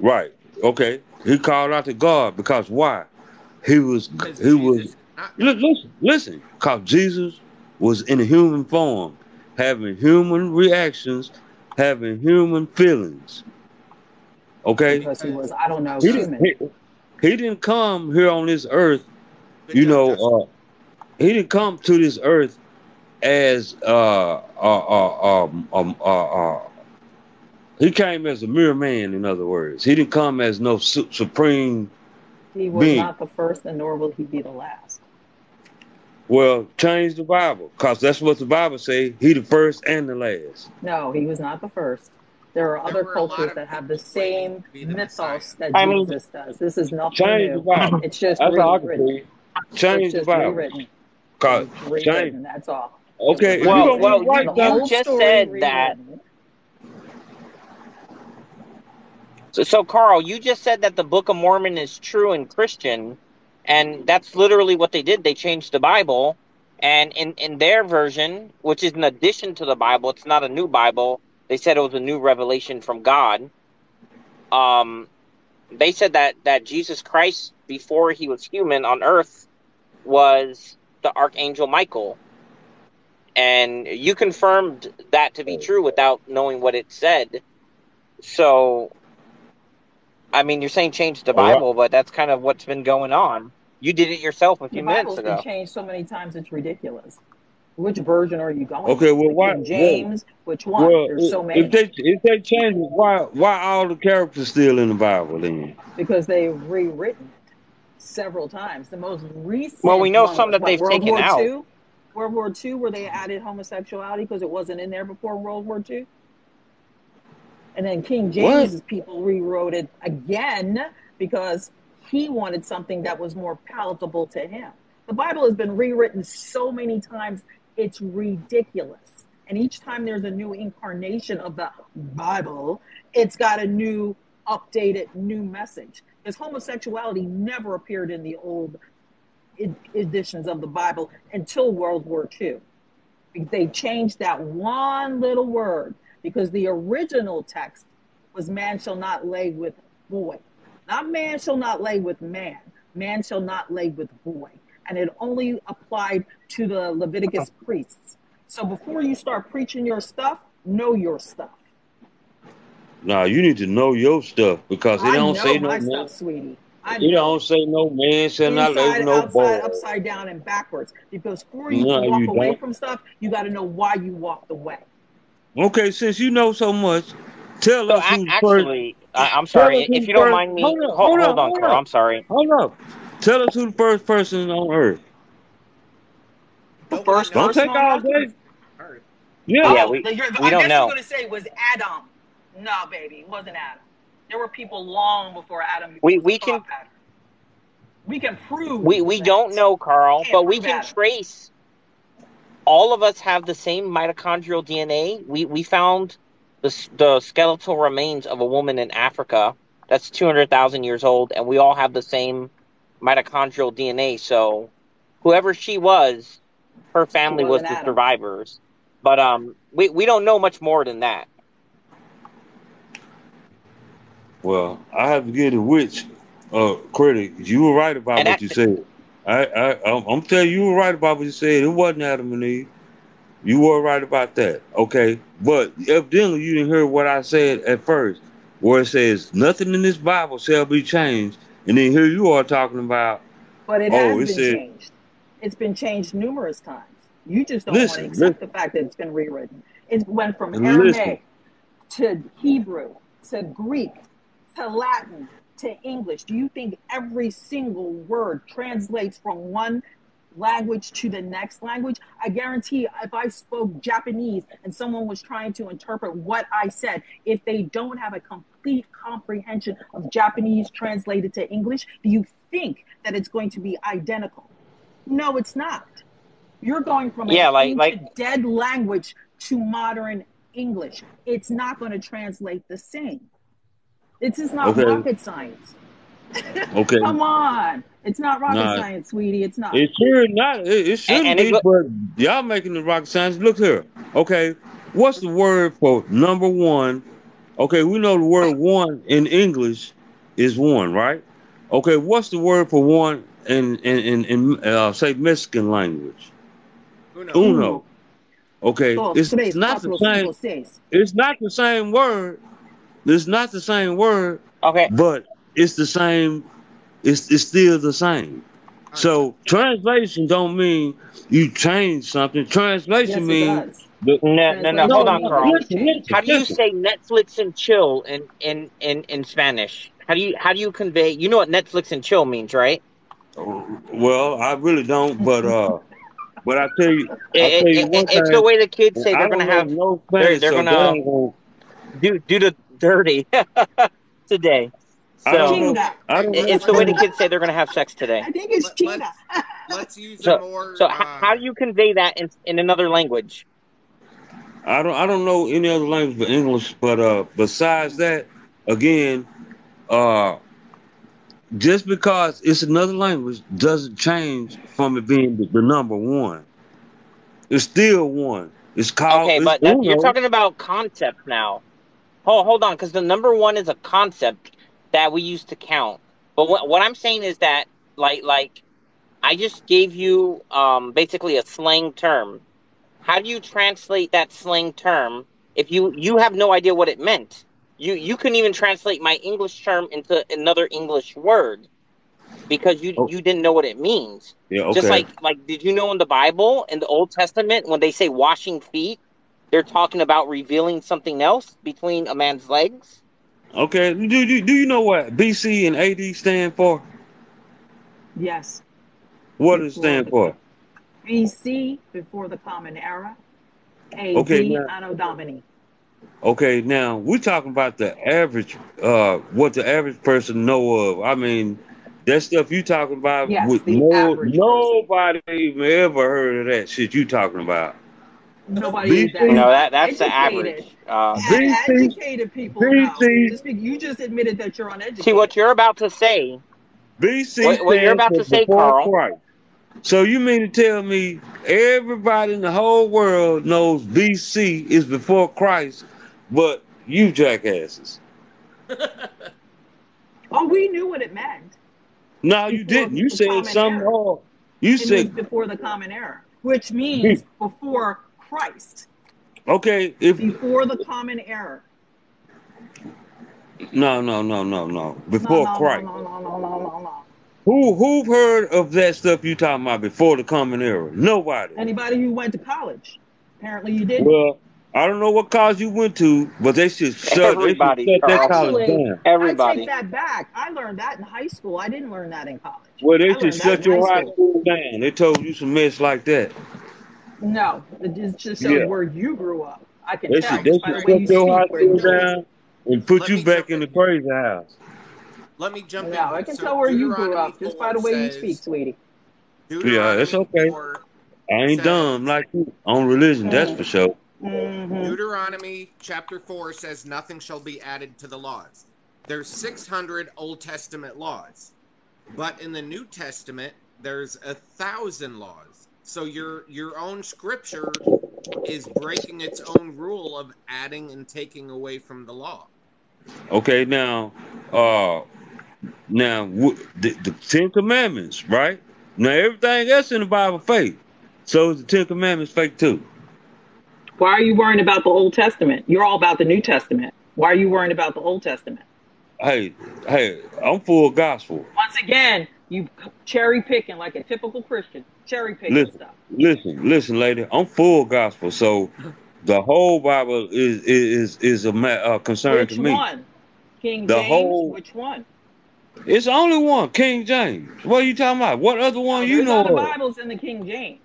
Right. Okay. He called out to God because why? He was Because he was Jesus is not li- listen, listen, because Jesus was in a human form, having human reactions, having human feelings. Okay? Because he was, I don't know, He no, didn't he, he didn't come here on this earth. You know, uh, he didn't come to this earth as uh uh uh um, um uh, uh he came as a mere man. In other words, he didn't come as no su- supreme He was being. not the first, and nor will he be the last. Well, change the Bible, cause that's what the Bible say. He the first and the last. No, he was not the first. There are There other were a lot cultures that have the same to be the Messiah. that I mean, Jesus does. This is nothing Change the. Bible. It's just That's all rewritten. say. Change It's the Bible, rewritten. cause It's change. That's all. Okay, was if you well, don't well, write you, you something, whole just story said that. So, so, Carl, you just said that the Book of Mormon is true and Christian, and that's literally what they did. They changed the Bible, and in in their version, which is an addition to the Bible, it's not a new Bible. They said it was a new revelation from God. Um, they said that that Jesus Christ, before he was human on Earth, was the Archangel Michael, and you confirmed that to be true without knowing what it said. So, I mean, you're saying change the oh, all right. Bible, but that's kind of what's been going on. You did it yourself a The few minutes Bible's been changed so many times it's ridiculous. Which version are you going Okay, well, The why? King Well, James? Which one? well, There's so if many. they if they change it, why why all the characters still in the Bible then? Because they've rewritten it several times. The most recent Well, we know one some was that what, they've World taken War out. II? World War II, where they added homosexuality because it wasn't in there before World War II? And then King What? James's people rewrote it again because he wanted something that was more palatable to him. The Bible has been rewritten so many times, it's ridiculous. And each time there's a new incarnation of the Bible, it's got a new, updated, new message. Because homosexuality never appeared in the old editions of the Bible until World War II. They changed that one little word because the original text was man shall not lay with boy. Not man shall not lay with man. Man shall not lay with boy. And it only applied to the Leviticus priests. So before you start preaching your stuff, know your stuff. Nah, you need to know your stuff because it I don't know say no my man. stuff, sweetie. I It know don't say no man shall not lay with no outside, boy. upside down, and backwards. Because before you No, can walk you away don't. from stuff, you got to know why you walked away. Okay, since you know so much, tell So, us a- who the first. actually, I, I'm sorry if the you don't mind me. Hold up, Hold, hold up, hold on, hold Carl. up, I'm sorry. hold up. Tell us who the first person on earth. The first Don't knows. Person take on all earth? day. Earth. Yeah. Yeah, Oh, we the, you're, we I don't guess you're know. going to say was Adam. No, baby, it wasn't Adam. There were people long before Adam We was we can Adam. We can prove we we that. don't know, Carl, Can't but we can Adam. trace. All of us have the same mitochondrial DNA. We we found the the skeletal remains of a woman in Africa that's two hundred thousand years old, and we all have the same mitochondrial DNA. So, whoever she was, her family was wasn't the Adam. survivors. But um, we we don't know much more than that. Well, I have to give the witch uh credit. You were right about And what that you said. I I I'm I'm telling you, you were right about what you said. It wasn't Adam and Eve. You were right about that. Okay, but evidently you didn't hear what I said at first, where it says nothing in this Bible shall be changed, and then here you are talking about. But it Oh, has it been said changed. It's been changed numerous times. You just don't want to accept listen, the fact that it's been rewritten. It went from listen. Aramaic to Hebrew to Greek to Latin to English. Do you think every single word translates from one language to the next language? I guarantee if I spoke Japanese and someone was trying to interpret what I said, if they don't have a complete comprehension of Japanese translated to English, do you think that it's going to be identical? No, it's not. You're going from Yeah, like like dead language to modern English. It's not going to translate the same. This is not Okay, rocket science. [laughs] okay. Come on. It's not rocket Nah, science, sweetie. It's not. it sure not. It, it shouldn't and it be, go, but y'all making the rocket science. Look here. Okay, what's the word for number one? Okay, we know the word one in English is one, right? Okay, what's the word for one in in in, in uh, say Mexican language? Uno. Uno. Uno, Okay, dos, it's tres, not the same. cinco. It's not the same word. It's not the same word, okay. but it's the same it's it's still the same. So translation don't mean you change something. Translation Yes, means does. the, No, no, no. Hold on, Carl. listen, change. listen, How do you say Netflix and chill in in in in Spanish? How do you how do you convey? You know what Netflix and chill means, right? Well, I really don't, but uh, but I tell you, I It, tell it, you it, one it's the way the kids say they're gonna have no they're they're so gonna gonna. do do the dirty [laughs] today. So I don't know it's the way the kids say they're gonna have sex today. I think it's Let, Chinga. let's [laughs] let's use a So more so how, how uh, do you convey that in in another language? I don't. I don't know any other language but English. But uh, besides that, again, uh, just because it's another language doesn't change from it being the, the number one. It's still one. It's called. Okay, It's but that, you're talking about concept now. Hold hold on, because the number one is a concept that we use to count. But what what I'm saying is that like like I just gave you um basically a slang term. How do you translate that slang term if you you have no idea what it meant? You you couldn't even translate my English term into another English word because you Oh, you didn't know what it means. yeah. Just like like did you know in the Bible in the Old Testament when they say washing feet, they're talking about revealing something else between a man's legs? Okay. Do do do you know what BC and AD stand for? Yes. What does it stand the for? BC, before the Common Era. AD, Okay. Now. Anno Domini. Okay. Now we're talking about the average. Uh, what the average person know of. I mean. That stuff you talking about Yes, with the no average person. nobody even ever heard of that shit you talking about. Nobody BC that No, that that's the average. Uh, a- BC educated people know. BC you just admitted that you're uneducated. see what you're about to say. BC What what you're about to say, before Carl. Christ. So you mean to tell me everybody in the whole world knows BC is before Christ, but you jackasses? [laughs] Oh, we knew what it meant No, you didn't. You said Common something wrong. You It said before the Common Era, which means before Christ, okay. If before the Common Era. no, no, no, no, no, No, before no, no, Christ. no, no, no, no, no, no. Who who've heard of that stuff you talking about before the common era? Nobody. Anybody who went to college, apparently you didn't. Well, I don't know what college you went to, but they should shut they should Everybody, shut that Carl. college Actually, down. I take that back. I learned that in high school. I didn't learn that in college. Well, they I should shut in high your high school. school down. They told you some mess like that. No, it just just Yeah, where you grew up. I can they tell should they by should the way you shut your high speak where school you down and put let you back in the in crazy house. Let me jump in No, I can So tell where you grew up just by the way you speak, says sweetie. Yeah, that's Deuteronomy okay. I ain't dumb like you on religion, that's for sure. Mm-hmm. Deuteronomy chapter 4 says nothing shall be added to the laws. There's 600 Old Testament laws. But in the New Testament, there's a thousand laws. So your your own scripture is breaking its own rule of adding and taking away from the law. Okay, now, uh, now w- the, the Ten Commandments, right? Now everything else in the Bible fake. So is the Ten Commandments fake too? Why are you worrying about the Old Testament? You're all about the New Testament. Why are you worrying about the Old Testament? Hey, hey, I'm full gospel. Once again, you cherry picking like a typical Christian, cherry picking Listen, stuff. listen, listen, lady. I'm full gospel. So [laughs] the whole Bible is is is a uh, concern Which to me. Which one? King The James? whole Which one? it's only one, King James. What are you talking about? What other one No, you know other of? Bibles in the King James.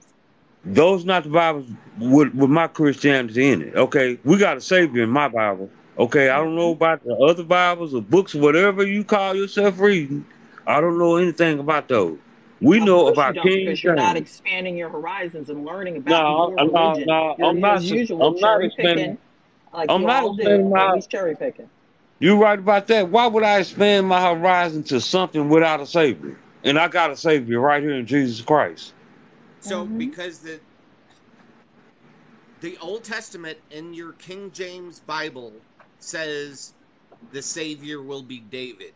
Those not the Bibles with, with my Christianity in it. Okay, we got a Savior in my Bible. Okay, I don't know about the other Bibles or books, whatever you call yourself reading. I don't know anything about those. We Of know course you about King because you're not expanding your horizons and learning about No, your I'm not. religion. No, You're, I'm not. usual, I'm not cherry expanding. picking, like I'm not expanding my. always cherry picking. You're right about that. Why would I expand my horizon to something without a Savior? And I got a Savior right here in Jesus Christ. So hmm because the the Old Testament in your King James Bible says the Savior will be David.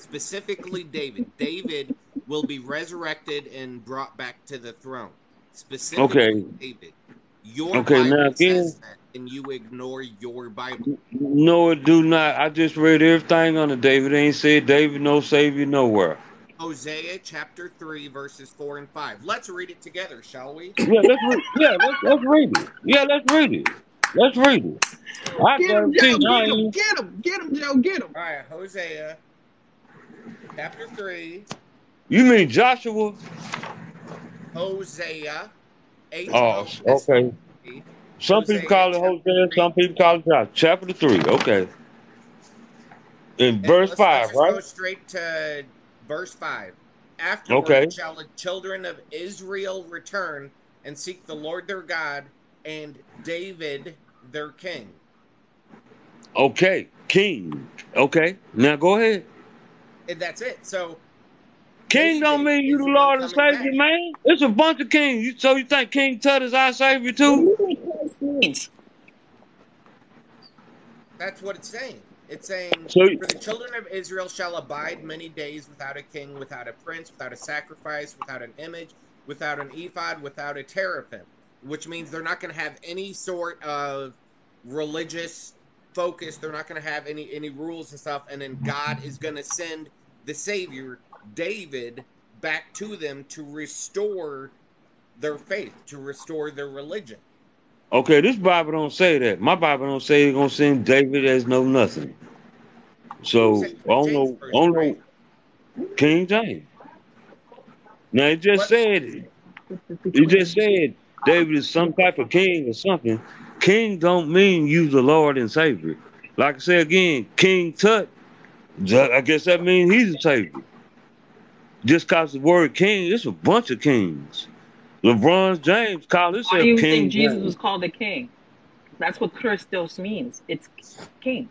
Specifically David. David will be resurrected and brought back to the throne. Specifically Okay. David. Your Okay. Now Bible again, says that and you ignore your Bible. no, it do not. I just read everything on the David. Ain't said David no Savior nowhere. Hosea chapter 3, verses 4 and 5. Let's read it together, shall we? Yeah, let's read. Yeah, let's, let's read it. Yeah, let's read it. Let's read it. I Get him, Joe. Get him. Get him. Get him, Joe. Get him. All right, Hosea chapter 3, You mean Joshua? Hosea. Oh, okay. Some people call it Hosea, some people call it Joshua. Chapter 3, okay. In And verse let's- 5, let's right? Go straight to verse 5. Afterward Okay. shall the children of Israel return and seek the Lord their God and David their king. Okay. King. Okay. Now go ahead. And that's it. So King don't mean you the Lord and Savior, man. It's a bunch of kings. You- So you think King Tut is our Savior too? that's what it's saying. It's saying, So- For the children of Israel shall abide many days without a king, without a prince, without a sacrifice, without an image, without an ephod, without a teraphim. Which means they're not going to have any sort of religious focus. They're not going to have any any rules and stuff. And then God is going to send the Savior, David, back to them to restore their faith, to restore their religion. Okay, this Bible don't say that. My Bible don't say it's gonna send David as no nothing. So I don't know. I don't know. King James. Now it just said it just said David is some type of king or something. King don't mean you the Lord and Savior. Like I said again, King Tut. I guess that means he's a savior. Just cause the word king, it's a bunch of kings. LeBron James called Why himself do you King think Jesus was called a king? That's what Christos means. It's king.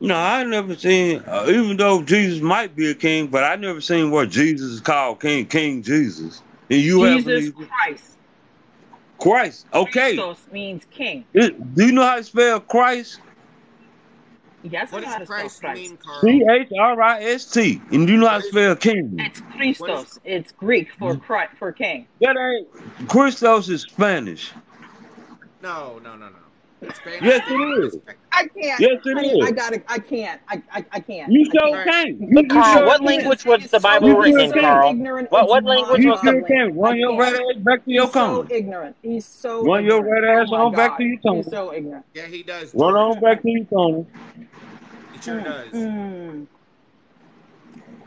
No, I never seen. Uh, even though Jesus might be a king, but I never seen where Jesus is called King, King Jesus. And you have Jesus believed Christ. Christ. Okay. Christos means king. It- do you know how to spell Christ? Yes, What I know how to spell Christ Christ. mean, Carl? C H R I S T. And do you know how to spell King? It's Christos. It's Greek for mm. Christ, for king. That ain't Christos is Spanish. No, no, no, no. Spanish Yes, it is. I can't. Yes, it I, is. I gotta. I can't. I. I, I can't. You I sure can't. can't. You, you Carl, sure what can't. language was the It's so- Bible written in, so. Carl? ignorant, What what language You was sure the can't. Run I your can't. red ass back to your He's so ignorant. He's so. Run your red ass oh my on back to your corner. He's so ignorant. Yeah, he does. Run George. on back to your corner. He sure does. Mm.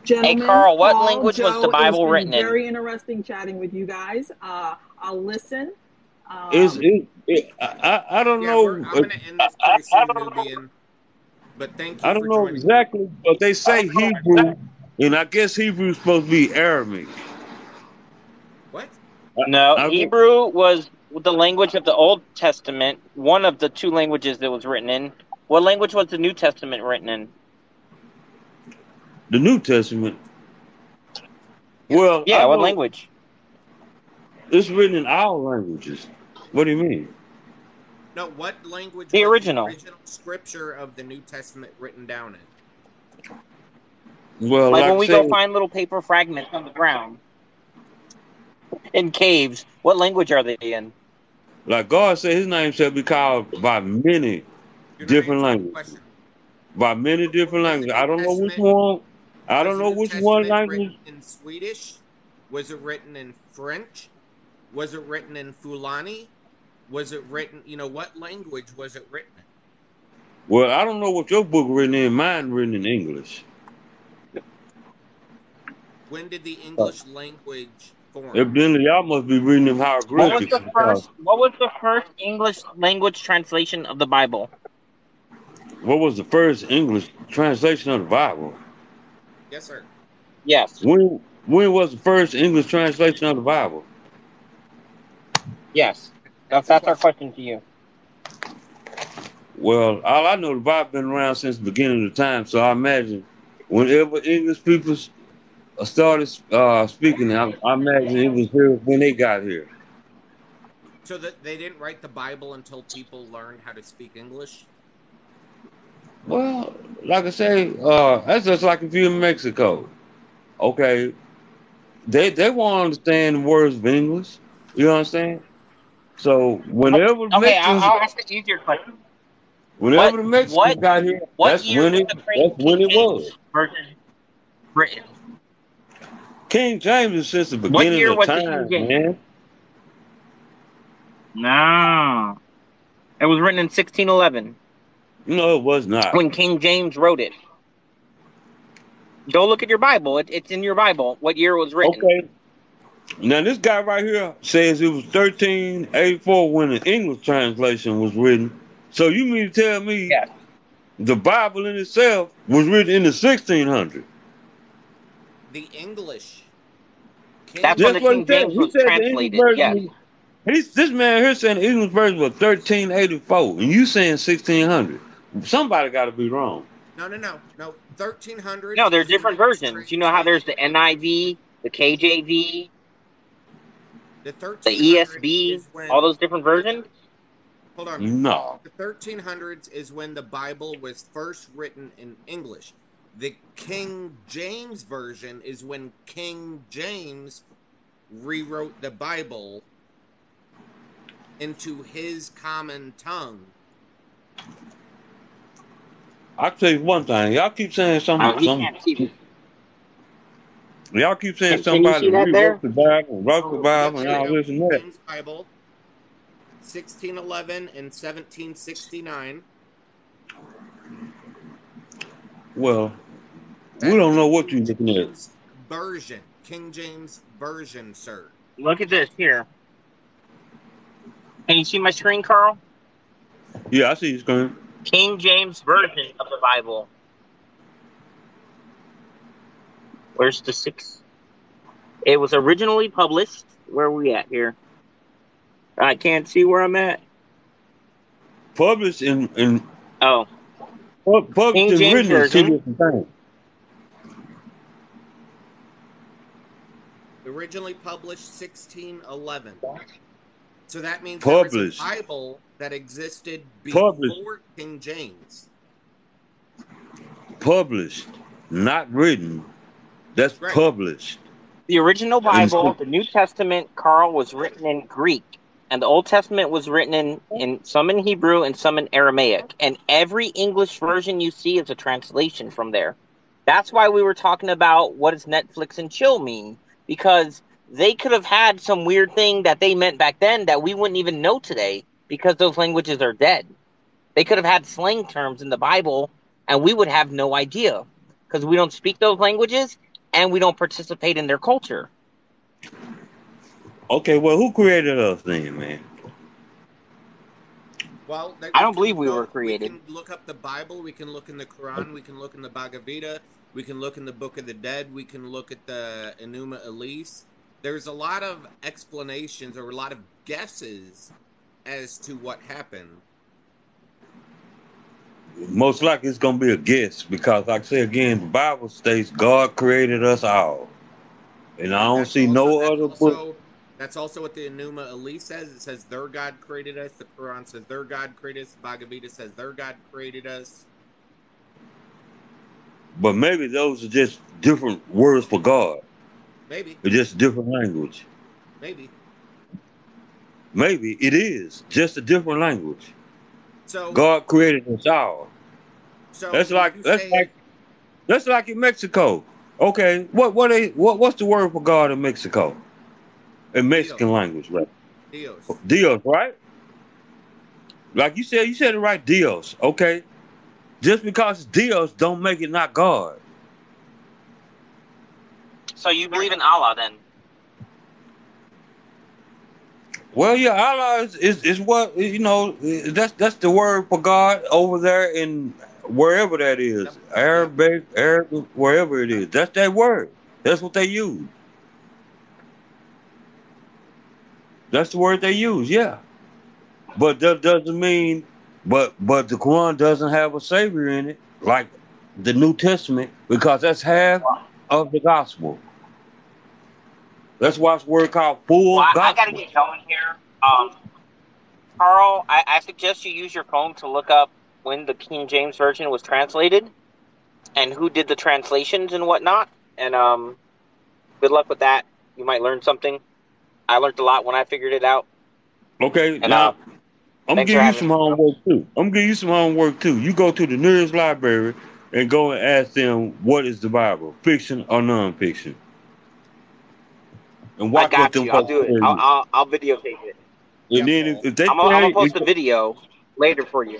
Gentlemen, Carl, what Paul, language was the Bible written in? Very interesting chatting with you guys. Uh, I'll listen. Um, It's it, it I, I I don't Yeah, know. I'm going to end this pretty I soon, don't know. Nubian. But thank you I don't for know joining. exactly, but they say Hebrew, and I guess Hebrew is supposed to be Aramaic. What? No, I- Hebrew was the language of the Old Testament, one of the two languages that was written in. What language was the New Testament written in? The New Testament. Well, Yeah, I what know language? It's written in all languages. What do you mean? No, what language The was original. the original scripture of the New Testament written down in? Well, Like like, when we I go find little paper fragments on the ground in caves, what language are they in? like God said, His name shall be called by many, You're Different answering the language. question. by many different languages. I don't know which one. I don't know New which one language. in Swedish? Was it written in French? Was it written in Fulani? Was it written, you know, what language was it written in? Well, I don't know what your book written in. Mine written in English. When did the English language form? Evidently, y'all must be reading them What was the first? What was the first English language translation of the Bible? What was the first English translation of the Bible? Yes, sir. Yes, When when was the first English translation of the Bible? yes. That's that's our question to you. Well, all I know, the Bible has been around since the beginning of the time. So I imagine whenever English people started uh, speaking, I, I imagine it was here when they got here. So that they didn't write the Bible until people learned how to speak English? Well, like I say, uh, that's just like if you're in Mexico. Okay, they they won't understand the words of English. You understand? So whenever Okay, Mexicans, I'll ask an easier question. whenever what- the Mexicans what- got here, What that's when it that's when it was. Version written? King James is since the What beginning year of was time, man. No. It was written in 1611 No, it was not. when King James wrote it. Go look at your Bible. It, it's in your Bible. What year it was written? Okay. Now this guy right here says it was 1384 when the English translation was written. So you mean to tell me Yeah. the Bible in itself was written in the 1600s? The English. King That's Just when the what King he said. James He was said the translated. English version. Was- He's, this man here saying the English version was 1384, and you saying 1600. Somebody got to be wrong. No, no, no, no. Thirteen hundred. No, there's different versions. You know how there's the NIV, the KJV, the the 1300s ESV, is when- all those different versions? Hold on. No. The 1300s is when the Bible was first written in English. The King James version is when King James rewrote the Bible into his common tongue. I'll tell you one thing. Y'all keep saying something. Uh, we some, can't see this. Y'all keep saying Can- can somebody see that there? rewrote the Bible, wrote the Oh, Bible, and there all you this and that. James Bible, 1611 and 1769. Well, we don't know what you're looking at. James Version. King James Version, sir. Look at this here. Can you see my screen, Carl? Yeah, I see you screen. King James Version of the Bible. Where's the six? It was originally published. Where are we at here? I can't see where I'm at. Published in in Oh, pub- published King and James written is two Version. different things. Originally published 1611. So that means there was Published. a Bible that existed before Published. King James. Published, not written. That's Right. published. the original Bible, the New Testament, Carl, was written in Greek, and the Old Testament was written in, in some in Hebrew and some in Aramaic. And every English version you see is a translation from there. That's why we were talking about what does Netflix and chill mean, because they could have had some weird thing that they meant back then that we wouldn't even know today because those languages are dead. They could have had slang terms in the Bible, and we would have no idea because we don't speak those languages and we don't participate in their culture. Okay, well, who created us then, man? Well, they- I don't believe we go- were created. We can look up the Bible. We can look in the Quran. We can look in the Bhagavad Gita. We can look in the Book of the Dead. We can look at the Enuma Elish. There's a lot of explanations or a lot of guesses as to what happened. Most likely it's gonna be a guess because, like I say again, the Bible states God created us all, and I don't That's see also- no other book. That's also what the Enuma Elish says. It says their God created us. The Quran says their God created us. The Bhagavad Gita says their God created us. But maybe those are just different words for God. Maybe, It's just different language. maybe. Maybe it is just a different language. So, God created us all. so That's like that's say- like that's like in Mexico. Okay, what what they what what's the word for God in Mexico? In Mexican language, right? Dios. Dios, right? Like you said, you said it right, Dios. Okay, just because it's Dios don't make it not God. So you believe in Allah then? Well, yeah, Allah is, is, is what you know. That's that's the word for God over there in wherever that is, Arabic, Arabic, wherever it is. That's that word. That's what they use. That's the word they use. Yeah, but that doesn't mean. But but the Quran doesn't have a savior in it like the New Testament because that's half of the gospel. Why it's word called full Well, I, I gotta get going here. Um, Carl, I, I suggest you use your phone to look up when the King James version was translated and who did the translations and whatnot. And um, good luck with that. You might learn something. I learned a lot when I figured it out. Okay, And now uh, I'm gonna give you some me. homework too. I'm gonna give you some homework too. You go to the nearest library and go and ask them what is the Bible, fiction or nonfiction. And I watch what got them you. I'll folks do it. I'll you. I'll, I'll videotape it. And then if, if they I'm, gonna post if, a video later for you.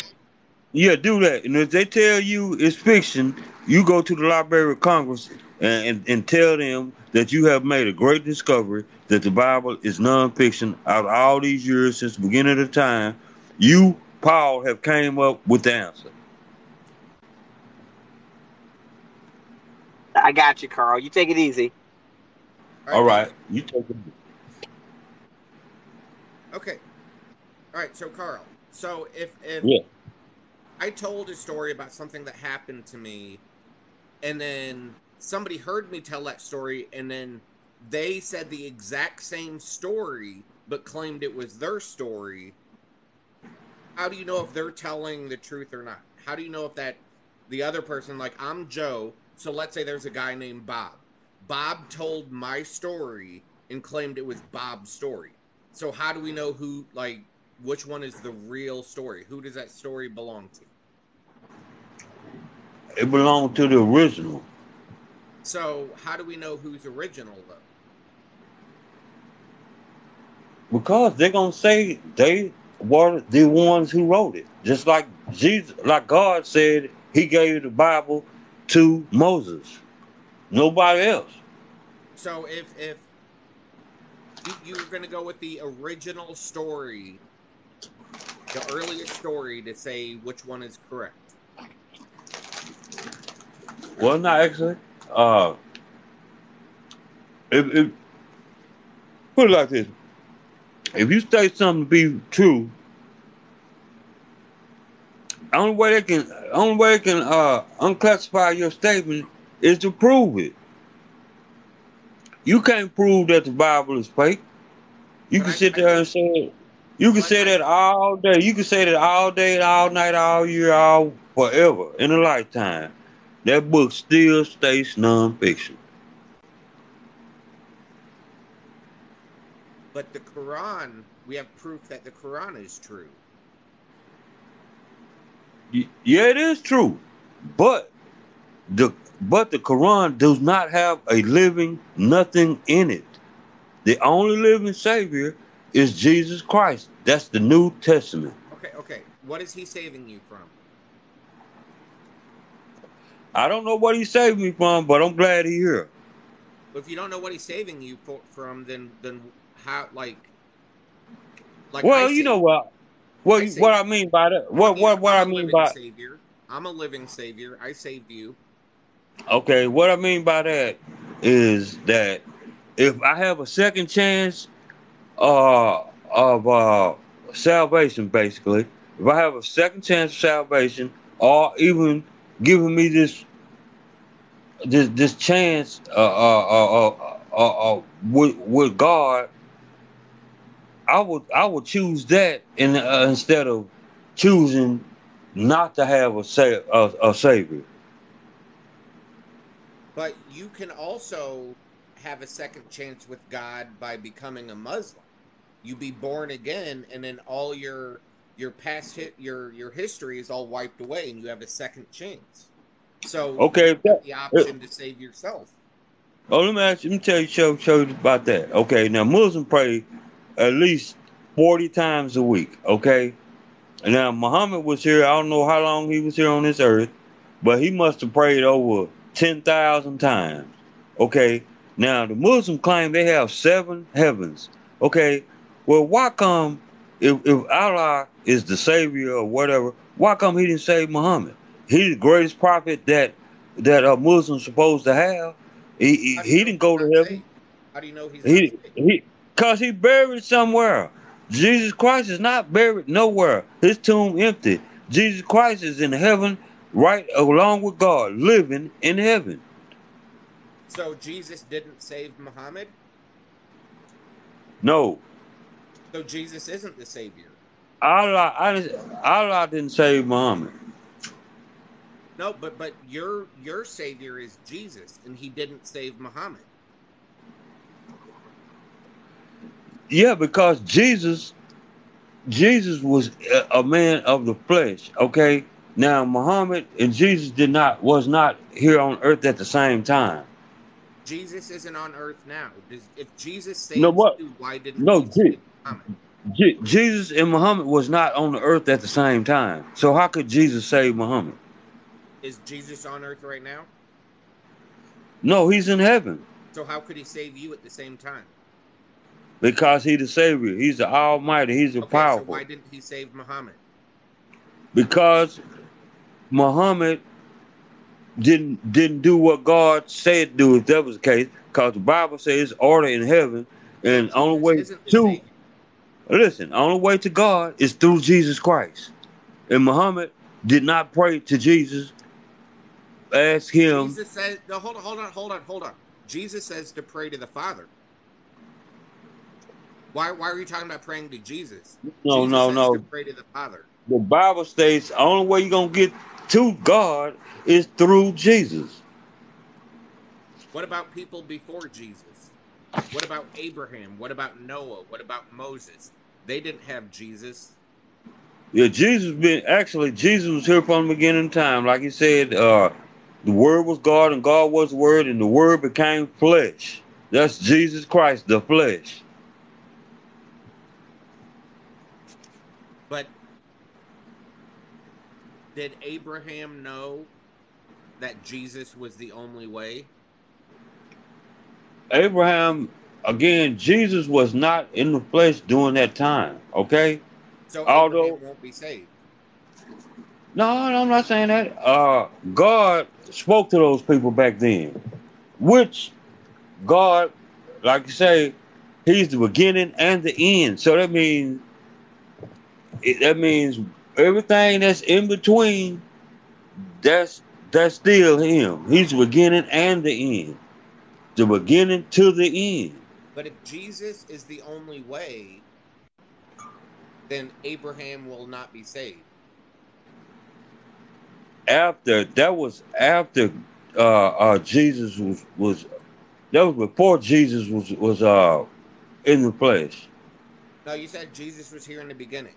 yeah, do that. And if they tell you it's fiction, you go to the Library of Congress and, and, and tell them that you have made a great discovery that the Bible is nonfiction. Out of all these years since the beginning of the time, you, Paul, have came up with the answer. I got you, Carl. You take it easy. All right, you take it. Okay. All right. So Carl. So if if Yeah. I told a story about something that happened to me, and then somebody heard me tell that story, and then they said the exact same story but claimed it was their story. How do you know if they're telling the truth or not? How do you know if that the other person, like I'm Joe, so let's say there's a guy named Bob. Bob told my story and claimed it was Bob's story. So how do we know who, like, which one is the real story? Who does that story belong to? It belonged to the original. So how do we know who's original though? Because they're gonna say they were the ones who wrote it. Just like Jesus like God said he gave the Bible to Moses. Nobody else. So if if you, you're going to go with the original story, the earliest story to say which one is correct. Well not actually. Uh if, if put it like this. If you state something to be true, only way they can only way they can uh unclassify your statement is to prove it. You can't prove that the Bible is fake. You can sit there and say it. You can say that all day. You can say that all day, all night, all year, all forever in a lifetime. That book still stays nonfiction. But the Quran, we have proof that the Quran is true. Yeah, it is true, but the but the Quran does not have a living nothing in it. The only living Savior is Jesus Christ. That's the New Testament. Okay, okay. What is he saving you from? I don't know what he saved me from, but I'm glad he here. If you don't know what he's saving you for, from, then then how like like well, I you know what? What I what I mean by that? What Yeah, what what I I'm a mean by savior. I'm a living savior. I saved you. Okay, what I mean by that is that if I have a second chance uh, of uh, salvation, basically, if I have a second chance of salvation, or even giving me this this this chance uh, uh, uh, uh, uh, uh, with with God, I would I would choose that in, uh, instead of choosing not to have a sa- a, a savior. But you can also have a second chance with God by becoming a Muslim. You be born again, and then all your your past hit your your history is all wiped away, and you have a second chance. So Okay, you have the option to save yourself. Oh, let me ask you, let me tell you, show, show you about that. Okay, now Muslims pray at least 40 times a week, okay? Now, Muhammad was here, I don't know how long he was here on this earth, but he must have prayed over 10,000 times, okay? Now, the Muslim claim they have seven heavens, okay? Well, why come, if, if Allah is the savior or whatever, why come he didn't save Muhammad? He's the greatest prophet that that a Muslim's supposed to have. He he, How do you he didn't go to heaven. How do you know he's He he cause he buried somewhere. Jesus Christ is not buried nowhere. His tomb empty. Jesus Christ is in heaven, right along with God, living in heaven. So Jesus didn't save Muhammad. No, So Jesus isn't the savior. Allah Allah didn't save Muhammad. No, but but your your savior is Jesus, and he didn't save Muhammad. Yeah, because Jesus, Jesus was a, a man of the flesh. Okay, now Muhammad and Jesus did not was not here on earth at the same time. Jesus isn't on earth now. If Jesus saves No, what? you, why didn't No, he Je- Je- Jesus and Muhammad was not on the earth at the same time. So how could Jesus save Muhammad? Is Jesus on earth right now? No, he's in heaven So how could he save you at the same time? because he's the Savior. He's the Almighty. He's the Okay, so powerful. why didn't he save Muhammad? because Muhammad didn't didn't do what God said do if that was the case. Because the Bible says order in heaven, and only way the to listen, only way to God is through Jesus Christ. And Muhammad did not pray to Jesus, ask him. Jesus says, no, hold on, hold on, hold on, hold on. Jesus says to pray to the Father. Why, why are you talking about praying to Jesus? No, Jesus no, no. To pray to the Father. The Bible states only way you're gonna get to God is through Jesus. What about people before Jesus? What about Abraham? What about Noah? What about Moses? They didn't have Jesus. Yeah, Jesus been actually Jesus was here from the beginning of time. Like he said, uh the word was God and God was the word, and the word became flesh. That's Jesus Christ, the flesh. But did Abraham know that Jesus was the only way? Abraham, again, Jesus was not in the flesh during that time. Okay? So Although- Abraham won't be saved. No, no, I'm not saying that. Uh God spoke to those people back then. Which God, like you say, He's the beginning and the end. So that means that means everything that's in between, that's that's still him. He's the beginning and the end. The beginning to the end. But if Jesus is the only way, then Abraham will not be saved. After that was after uh uh Jesus was was that was before Jesus was was uh in the flesh. No, you said Jesus was here in the beginning.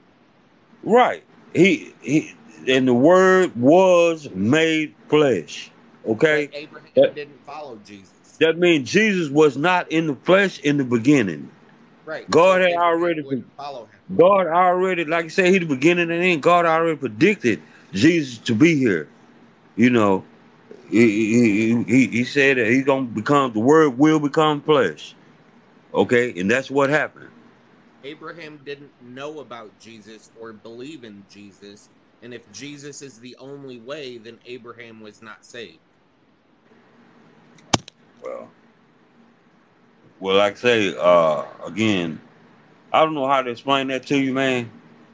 Right. He he and the word was made flesh. Okay? Abraham That- didn't follow Jesus. That means Jesus was not in the flesh in the beginning. Right. God so had already- follow him. God already, like you said, he the beginning and end. God already predicted Jesus to be here. You know, he, he, he, he said that he's gonna become the word will become flesh. Okay, and that's what happened. Abraham didn't know about Jesus or believe in Jesus, and if Jesus is the only way, then Abraham was not saved. Well, well, like I say, uh, again, I don't know how to explain that to you, man.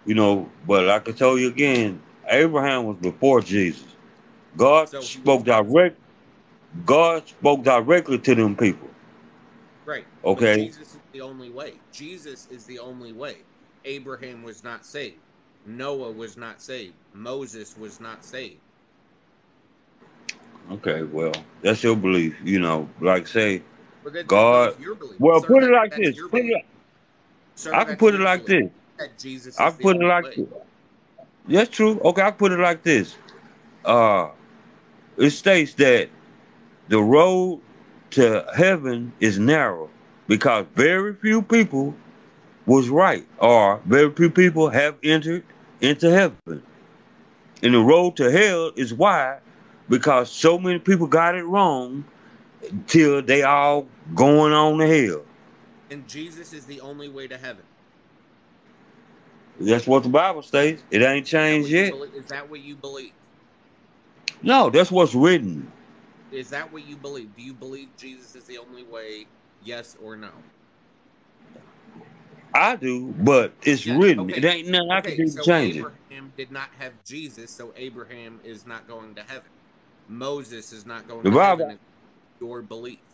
You know, but like I told you again, Abraham was before Jesus. God So spoke direct. God spoke directly to them people. Right. Okay. Jesus the only way. Jesus is the only way. Abraham was not saved. Noah was not saved. Moses was not saved. Okay, well, that's your belief. You know, like say, God- well, Sir, put it like this. Put it, belief. Sir, I can put it like belief. this. Jesus I the put it like way. this. That's true. Okay, I put it like this. Uh, it states that the road to heaven is narrow because very few people was right, or very few people have entered into heaven. And the road to hell is wide because so many people got it wrong till they all going on to hell. And Jesus is the only way to heaven. That's what the Bible states. It ain't Is changed you yet. belie- Is that what you believe? No, that's what's written. Is that what you believe? Do you believe Jesus is the only way? Yes or no? I do, but it's Yeah, written. okay. It ain't nothing I can Okay, do to so change it. Abraham did not have Jesus, so Abraham is not going to heaven. Moses is not going The to Bible- heaven. Your belief.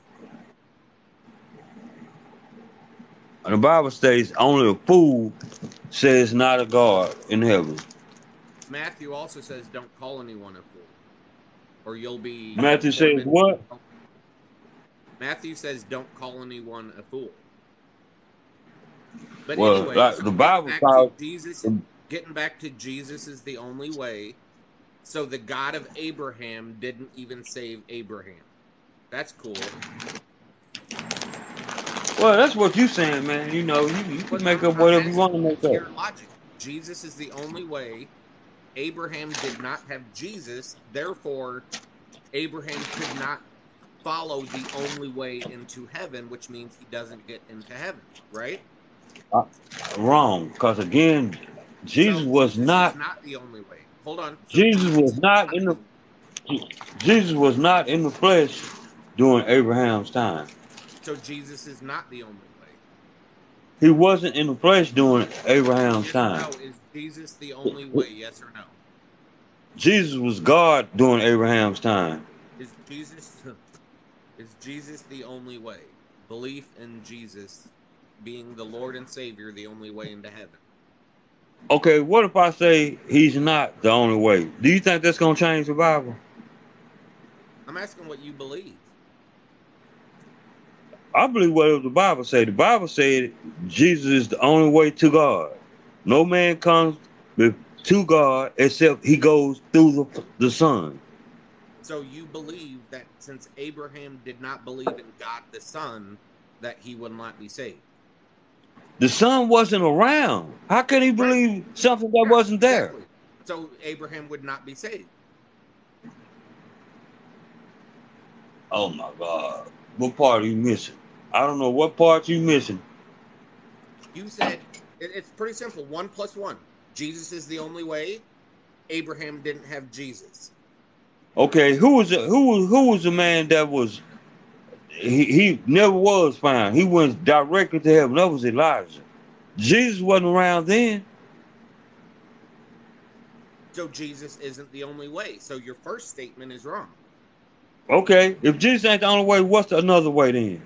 The Bible states only a fool says not a God in heaven. Matthew also says, "Don't call anyone a fool, or you'll be." Matthew says tormented." what? Matthew says, "Don't call anyone a fool." But Well, anyway, like, the Bible back calls- Jesus. Getting back to Jesus is the only way. So the God of Abraham didn't even save Abraham. That's cool. Well, that's what you're saying, man. You know, you, you can make up whatever you want to make your up. logic. Jesus is the only way. Abraham did not have Jesus, therefore, Abraham could not follow the only way into heaven, which means he doesn't get into heaven, right? Uh, wrong, because again, Jesus So was not. not the only way. Hold on. Jesus was not in the. Jesus was not in the flesh during Abraham's time. so Jesus is not the only way. He wasn't in the flesh during Abraham's Yes time. no? Is Jesus the only way? Yes or no? Jesus was God during Abraham's time. Is Jesus Jesus the only way? Belief in Jesus being the Lord and Savior the only way into heaven. Okay, what if I say he's not the only way? Do you think that's gonna change the Bible? I'm asking what you believe. I believe what the Bible say. The Bible said Jesus is the only way to God. No man comes to God except he goes through the, the Son. So you believe that since Abraham did not believe in God the Son, that he would not be saved. The Son wasn't around. How can he believe something that wasn't there? exactly. So Abraham would not be saved. Oh my God. What part are you missing? I don't know what part you missing. You said it's pretty simple. One plus one. Jesus is the only way. Abraham didn't have Jesus. Okay, who was the, who was who was the man that was he, he never was found. He went directly to heaven. That was Elijah. Jesus wasn't around then. So Jesus isn't the only way. So your first statement is wrong. Okay, if Jesus ain't the only way, what's the another way then?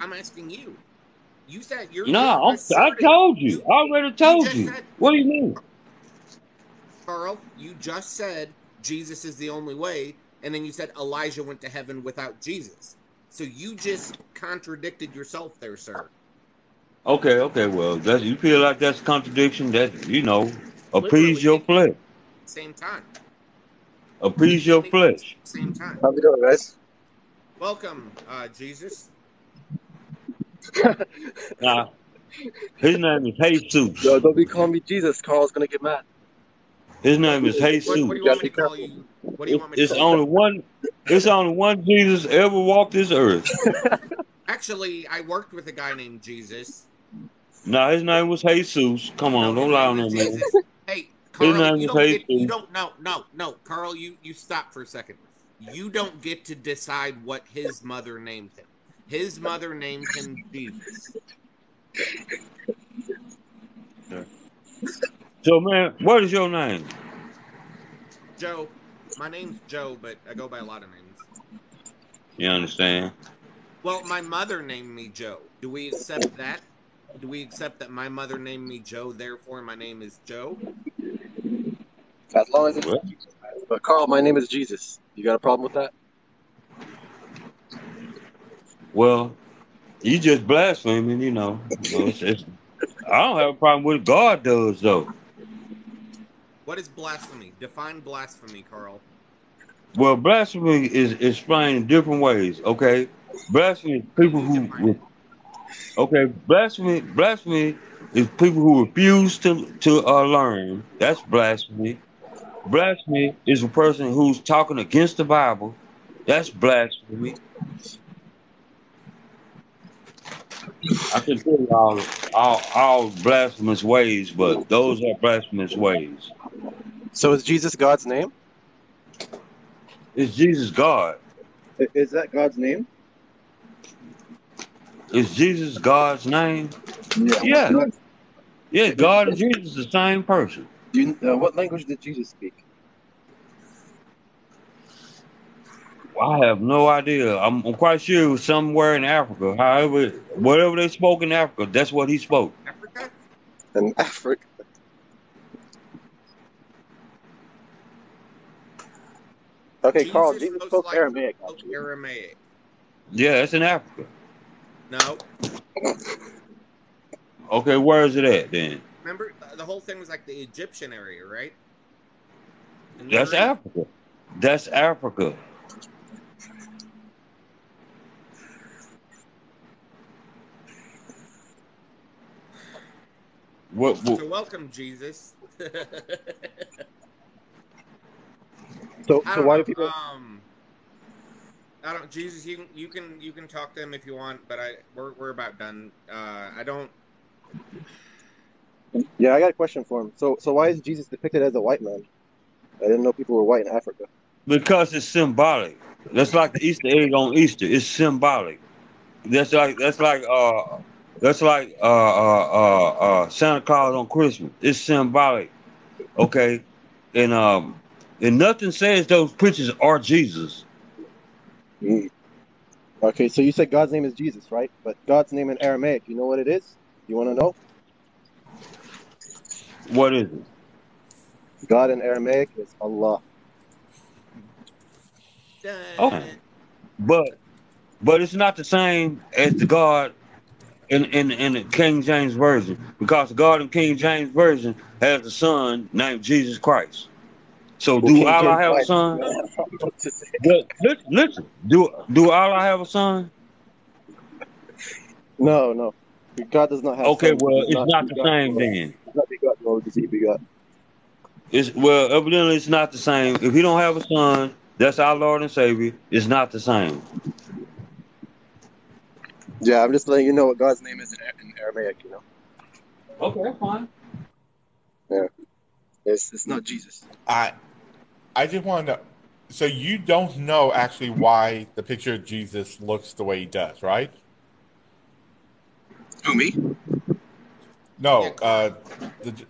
I'm asking you. You said you're. No, you're I'm, told you. I already told just you. said- What do you mean? Carl, you just said Jesus is the only way, and then you said Elijah went to heaven without Jesus. So you just contradicted yourself there, sir. Okay, okay, well, that's, you feel like that's a contradiction. That you know, Literally. appease your flesh. Same time. Appease your flesh. Same time. How's it going, guys? Welcome, uh, Jesus. [laughs] Now, his name is Jesus. Yo, don't be calling me Jesus. Carl's gonna get mad. His name is Jesus. what do you want me to call you? What do you want me to It's call you? only one. It's only one Jesus ever walked this earth. [laughs] Actually, I worked with a guy named Jesus. Now his name was Jesus. Come on, No, don't lie on name him, is man. Jesus. Hey, Carl, name you is don't, get, you don't. No, no, no, Carl, you you stop for a second. You don't get to decide what his mother named him. His mother named him Jesus. So man, what is your name? Joe. My name's Joe, but I go by a lot of names. You understand? Well, my mother named me Joe. Do we accept that? Do we accept that my mother named me Joe, therefore my name is Joe? As long as it's What? But Carl, my name is Jesus. You got a problem with that? Well, you just blaspheming, you know. You know, it's, it's, I don't have a problem with. God does though. What is blasphemy? Define blasphemy, Carl. Well, blasphemy is explained in different ways. Okay, blasphemy is people who. Okay, blasphemy. Blasphemy is people who refuse to to uh, learn. That's blasphemy. Blasphemy is a person who's talking against the Bible. That's blasphemy. I can tell you all, all, all blasphemous ways, but those are blasphemous ways. So is Jesus God's name? Is Jesus God? I- Is that God's name? Is Jesus God's name? Yeah. Yeah. Yeah, God and Jesus is the same person. Do you, uh, what language did Jesus speak? I have no idea. I'm, I'm quite sure it was somewhere in Africa. However, whatever they spoke in Africa, that's what he spoke. Africa? In Africa. Okay, Jesus Carl, Jesus spoke like Aramaic. Aramaic. Yeah, that's in Africa. No. [laughs] okay, where is it at then? Remember, the whole thing was like the Egyptian area, right? That's area? Africa. That's Africa. What, what? So welcome, Jesus. [laughs] So, so why do people? Um, I don't. Jesus, you can you can you can talk to him if you want, but I we're we're about done. Uh, I don't. Yeah, I got a question for him. So, so why is Jesus depicted as a white man? I didn't know people were white in Africa. because it's symbolic. That's like the Easter egg on Easter. It's symbolic. That's like that's like uh that's like uh uh uh, uh Santa Claus on Christmas. It's symbolic. Okay? And um and nothing says those pictures are Jesus. Mm. Okay, so you said God's name is Jesus, right? But God's name in Aramaic, you know what it is? You want to know? What is it? God in Aramaic is Allah. Okay. But but it's not the same as the God in, in in the King James Version. Because the God in King James Version has a son named Jesus Christ. So do King Allah have a son? [laughs] What to? Look, listen, listen. Do do Allah have a son? No, no. God does not have Okay, sons. well, it's does not the same nor- then. He's not begotten, nor does he begot. It's well, evidently it's not the same. If he don't have a son, that's our Lord and Savior. It's not the same. Yeah, I'm just letting you know what God's name is in, in Aramaic, you know. Okay, fine. Yeah. It's, it's not Jesus. I I just want to know. So you don't know actually why the picture of Jesus looks the way he does, right? Who, me? No, uh, the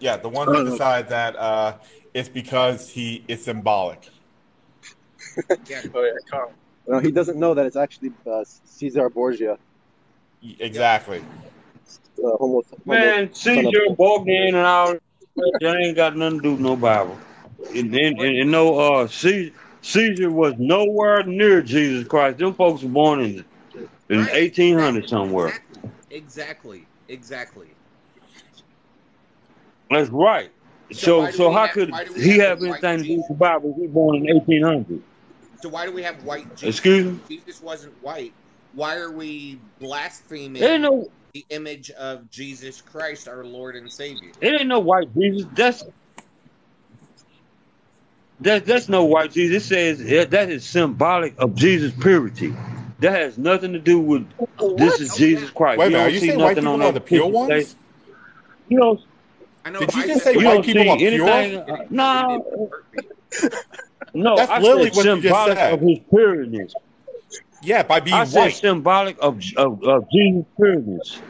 yeah, the one that no. that uh, it's because he is symbolic. Yeah. Oh, yeah, Carl. No, he doesn't know that it's actually uh, Caesar Borgia, Exactly. uh, homo, homo, Man, son of Caesar, Bogdan, and all that ain't got nothing to do with no Bible. And, and, and, and no, uh, Caesar, Caesar was nowhere near Jesus Christ. Them folks were born in in Right. 1800 somewhere. Exactly. Exactly. That's right. So So, so how have- could he have have anything to do with the Bible? He was born in 1800. So why do we have white Jesus? Excuse me. Jesus wasn't white. Why are we blaspheming There ain't no, the image of Jesus Christ, our Lord and Savior? it ain't no white Jesus. That's that, that's no white Jesus. It says that that is symbolic of Jesus' purity. That has nothing to do with this is Jesus. Christ. Wait you don't you see saying nothing people on are the pure ones? They- You don't, I know Did you I just say you white people are pure? anything. it Uh, no, no. That's I literally said what you just symbolic said. of his pureness. Yeah, by being white. I said symbolic of, of, of Jesus' pureness.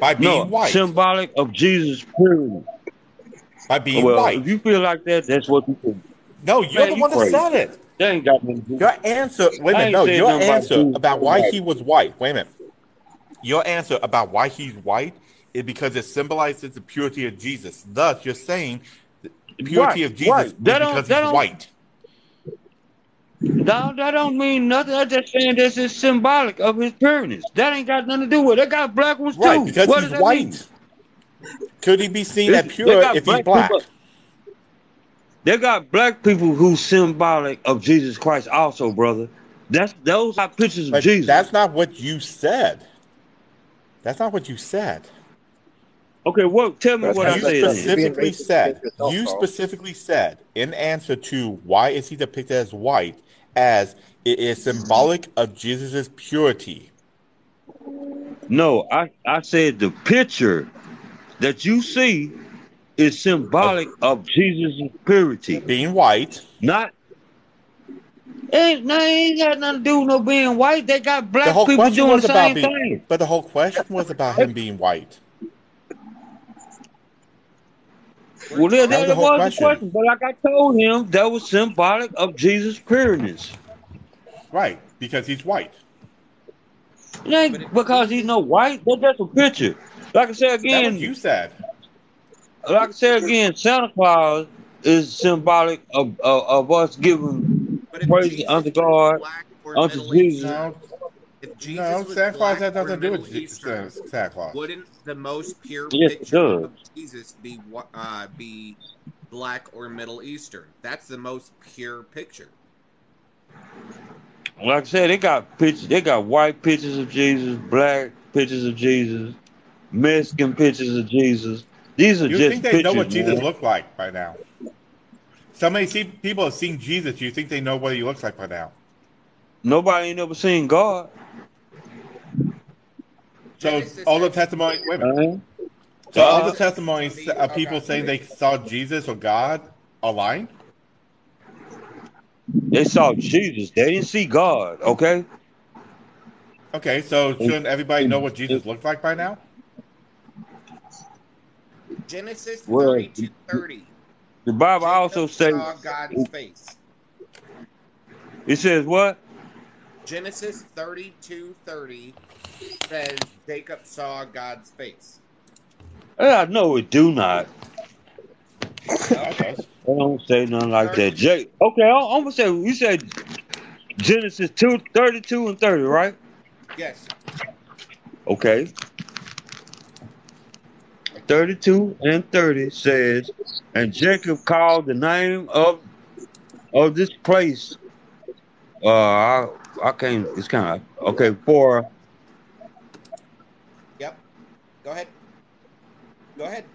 By being No, white. symbolic of Jesus' pureness. By being Well, white. if you feel like that, that's what you think. No, you're Man, the you one that said it. That ain't got nothing. Your answer, wait a minute, no, your about answer about why he was white, wait a minute. Your answer about why he's white is because it symbolizes the purity of Jesus. Thus, you're saying the purity Right, of Jesus right. Because he's white. That, that don't mean nothing. I'm just saying this is symbolic of his pureness. That ain't got nothing to do with it. They got black ones Right, too. because what he's that mean? white. Could he be seen as pure if he's black black? people- They got black people who symbolic of Jesus Christ also, brother. That's those are pictures of Jesus. that's not what you said. That's not what you said. okay, well, Tell me That's what I said. not- then. specifically said yourself, you Carl. specifically said in answer to why is he depicted as white as it is symbolic of jesus' purity No, I, I said the picture that you see is symbolic of Jesus' purity. being white Not ain't, no, ain't got nothing to do with no being white. They got the black whole people question doing was the about same being thing. but the whole question was about him being white Well, that, That was the was question. the question. But like I told him, that was symbolic of Jesus' pureness. right because he's white It ain't because he's no white. That's just a picture. Like I said that's what again, you said like I said again, Santa Claus is symbolic of of, of us giving praise Jesus unto God, unto Jesus. No if Jesus no santa claus black has or nothing to do with Middle Je- Eastern, santa claus wouldn't the most pure Yes, picture of Jesus be wha- uh, be black or Middle Eastern? That's the most pure picture. Like I said, they got pictures. They got white pictures of Jesus, black pictures of Jesus, Mexican pictures of Jesus. These are You just think they pictures, know what Jesus man. looked like by now? So many see, people have seen Jesus. You think they know what he looks like by now? Nobody ain't never seen God. So all the says- testimony. Wait a uh-huh. minute. man. So all the testimonies of people saying they saw Jesus or God are lying. They saw Jesus. They didn't see God. Okay. Okay, so shouldn't everybody know what Jesus looked like by now? Genesis Well, 32 30. The Bible also says God's face. it says what? Genesis 32 30 says Jacob saw God's face. Uh, no, it do not. Okay. I don't say nothing like that. Jake. okay, I'm, I'm gonna say you said Genesis 2, 32 and 30, right? Yes. Okay. 32 and 30 says, and Jacob called the name of of this place. Uh, I, I can't. It's kind of okay for Yep. Go ahead. Go ahead.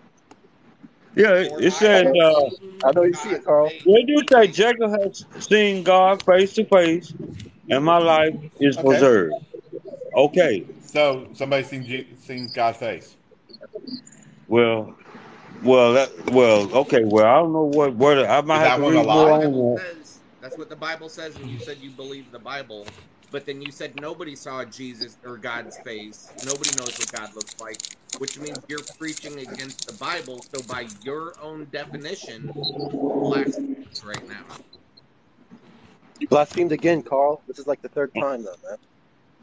yeah. It, it says uh, I know you see it, Carl. They do say Jacob has seen God face to face, and my life is Okay. preserved. Okay, So somebody seen Je- seen God's face. Well, well, that, well, okay, well, I don't know what what I might Is have to read a more lie? on Bible that. says, that's what the Bible says, and you said you believe the Bible, but then you said nobody saw Jesus or God's face. Nobody knows what God looks like, which means you're preaching against the Bible. So by your own definition, blasphemous right now. You blasphemed again, Carl. This is like the third time though, man.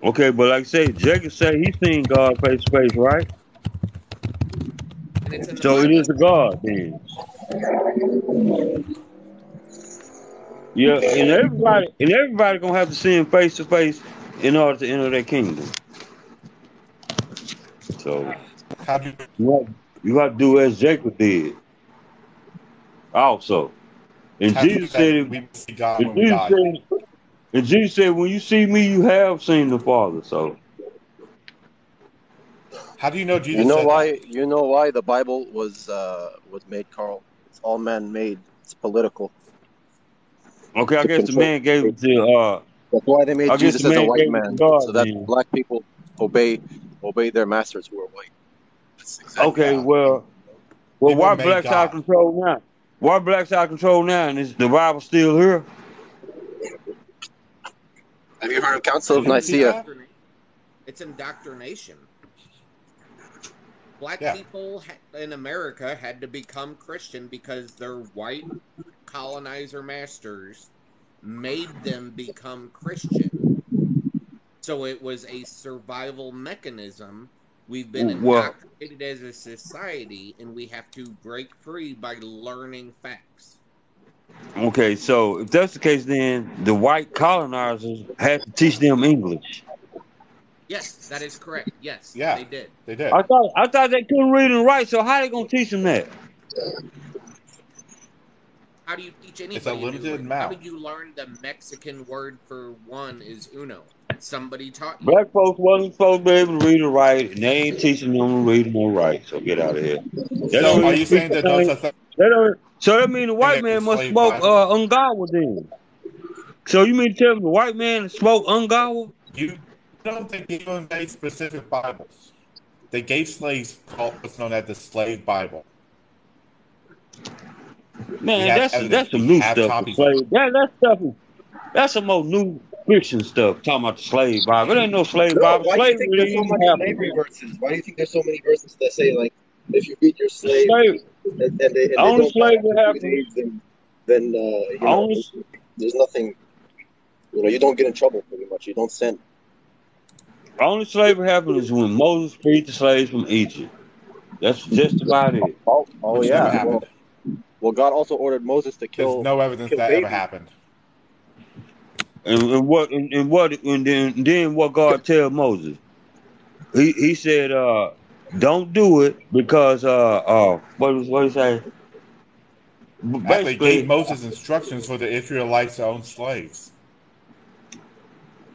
Okay, but like I say, Jacob said he seen God face to face, right? And it's in the So it is a God then. Yeah, and everybody and everybody gonna have to see him face to face in order to enter that kingdom. So How do you, have, you have to do as Jacob did. Also. And how Jesus said if we see God And Jesus, said, and Jesus said, when you see me, you have seen the Father. So, How do you know Jesus You know said why? You know why the Bible was uh, was made, Carl? It's all man-made. It's political. okay, I To guess the man gave it to, uh, That's why they made I guess Jesus the as a man white man, to God. so that then. black people obey obey their masters who are white. Exactly. Okay, Yeah. well, well, People why made blacks out of control now? Why blacks out of control now? And is the Bible still here? Have you heard of Council of You didn't see Nicaea? It's indoctrination. Black Yeah. people in America had to become Christian because their white colonizer masters made them become Christian. So it was a survival mechanism. We've been indoctrinated as a society, and we have to break free by learning facts. Okay, so if that's the case, then the white colonizers had to teach them English. Yes, that is correct. Yes, Yeah. they did. They did. I thought I thought they couldn't read and write, so how they gonna teach them that? How do you teach anybody? It's a new limited language? How amount. did you learn the Mexican word for one is uno? Somebody taught you. Black folks wasn't supposed to be able to read and write, and they ain't teaching them to read and write. So get out of here. They So are you saying that those are th- they don't- so that means the white man must slave smoke Bible? uh, ungawa then. So you mean to tell me the white man smoked ungawa? you don't think anyone gave specific Bibles? They gave slaves what's known as the slave Bible. Man, that's evidence. that's some new stuff. copies The of slave, that that stuff that's some more new Christian stuff. Talking about the slave Bible. It ain't no slave No, Bible. why do you think there's so many happen. slavery verses? Why do you think there's so many verses that say like if you beat your slave Slave, and, and they, and only don't slave die that after happened. three days, then then uh, you know Only there's nothing. You know, you don't get in trouble pretty much. You don't sin. Only slavery happened is when Moses freed the slaves from Egypt. That's just about it. Oh, oh yeah. Well, well, God also ordered Moses to There's kill no evidence kill that ever happened. And, and what and, and what and then, then what God tell Moses? He he said, uh, don't do it because uh uh what was what he say? Actually, Basically, gave Moses instructions for the Israelites to own slaves.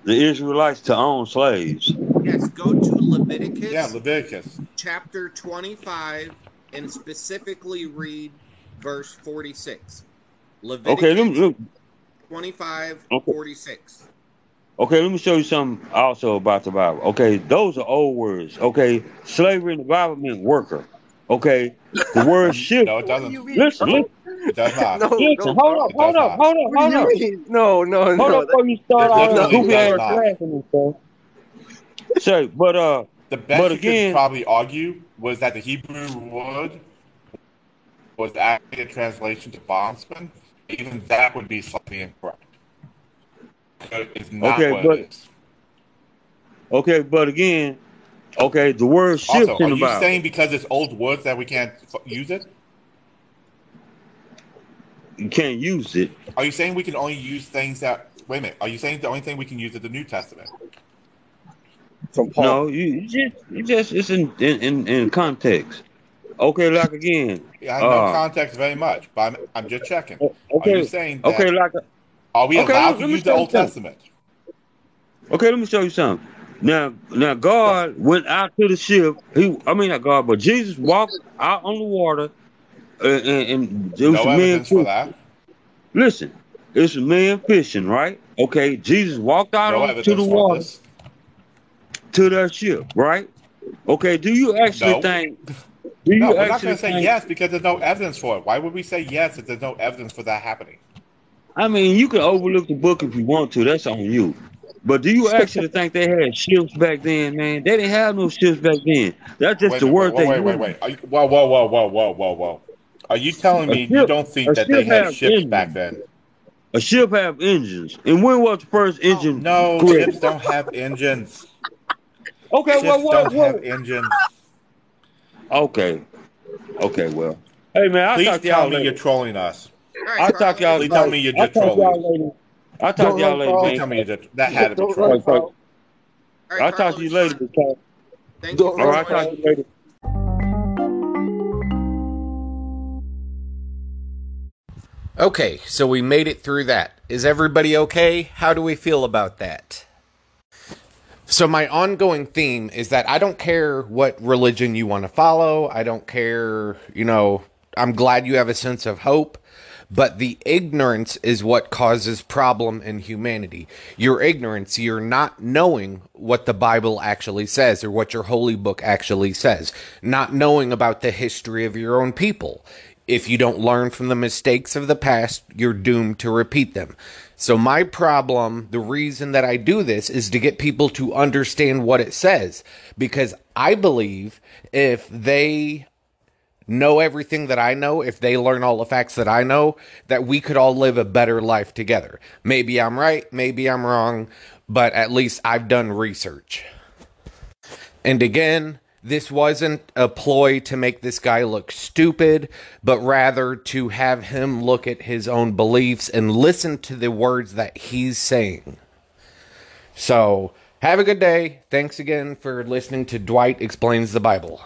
The Israelites to own slaves. Yes, go to Leviticus Yeah, Leviticus. chapter 25 and specifically read verse 46. Leviticus Okay, let me, look. 25, Okay. 46. Okay, let me show you something also about the Bible. Okay, those are old words. Okay, slavery in the Bible meant worker. Okay, the word ship. [laughs] No, it doesn't. Listen, listen, It does not. No, listen. no, Hold up, hold up, hold up, hold up. you mean? No, no, Hold no. up before you start It all that definitely goofy ass not. and stuff. Say, but uh, The best But you again- could probably argue was that the Hebrew word was actually a translation to bondsman. Even that would be slightly incorrect. It's not Okay, what but- it is. okay, but again, okay, the word ships Also, in are you Bible. saying because it's old words that we can't f- use it? You can't use it. Are you saying we can only use things that? Wait a minute. Are you saying the only thing we can use is the New Testament? From Paul. No, you, you just, you just, it's in, in, in, in context. Okay, like again. Yeah, I know Uh, context very much, but I'm, I'm just checking. Are Okay, you saying that? okay, like are we okay, allowed let to me use the show you Old something. Testament? Okay, let me show you something. Now, now God went out to the ship. He, I mean, not God, but Jesus walked out on the water, and, and there was No a man. for fishing. that. Listen, it's a man fishing, right? Okay, Jesus walked out No the water to that ship, right? Okay, do you actually No. think? [laughs] Do you No, we're not going to say think? yes because there's no evidence for it. Why would we say yes if there's no evidence for that happening? I mean, you can overlook the book if you want to. That's on you. But do you actually [laughs] think they had ships back then, man? They didn't have no ships back then. That's just Wait, the word wait, they wait, wait, wait. You, whoa, whoa, whoa, whoa, whoa, whoa, whoa. Are you telling A me you don't think that they had ships engines. back then? A ship have engines. And when was the first oh, engine? No, created? ships don't have engines. Okay, Ships well, what? don't what? have engines. Okay. Okay, well. Hey, man, I'll Please talk tell y'all me later. you're trolling us. All right, I'll talk to y'all Carlos. Please tell me you're just trolling. later. I'll talk to y'all later, Please tell me you're just, that had to be trolling. run, Paul. All right, I'll talk to you later, because. Thank you Don't for All run, right, I'll talk to you later. Okay, so we made it through that. Is everybody okay? How do we feel about that? So, my ongoing theme is that I don't care what religion you want to follow. I don't care, you know, I'm glad you have a sense of hope, but the ignorance is what causes problem in humanity. Your ignorance, you're not knowing what the Bible actually says or what your holy book actually says, not knowing about the history of your own people. If you don't learn from the mistakes of the past, you're doomed to repeat them. So, my problem, the reason that I do this is to get people to understand what it says. Because I believe if they know everything that I know, if they learn all the facts that I know, that we could all live a better life together. Maybe I'm right, maybe I'm wrong, but at least I've done research. And again, this wasn't a ploy to make this guy look stupid, but rather to have him look at his own beliefs and listen to the words that he's saying. So, have a good day. Thanks again for listening to Dwight Explains the Bible.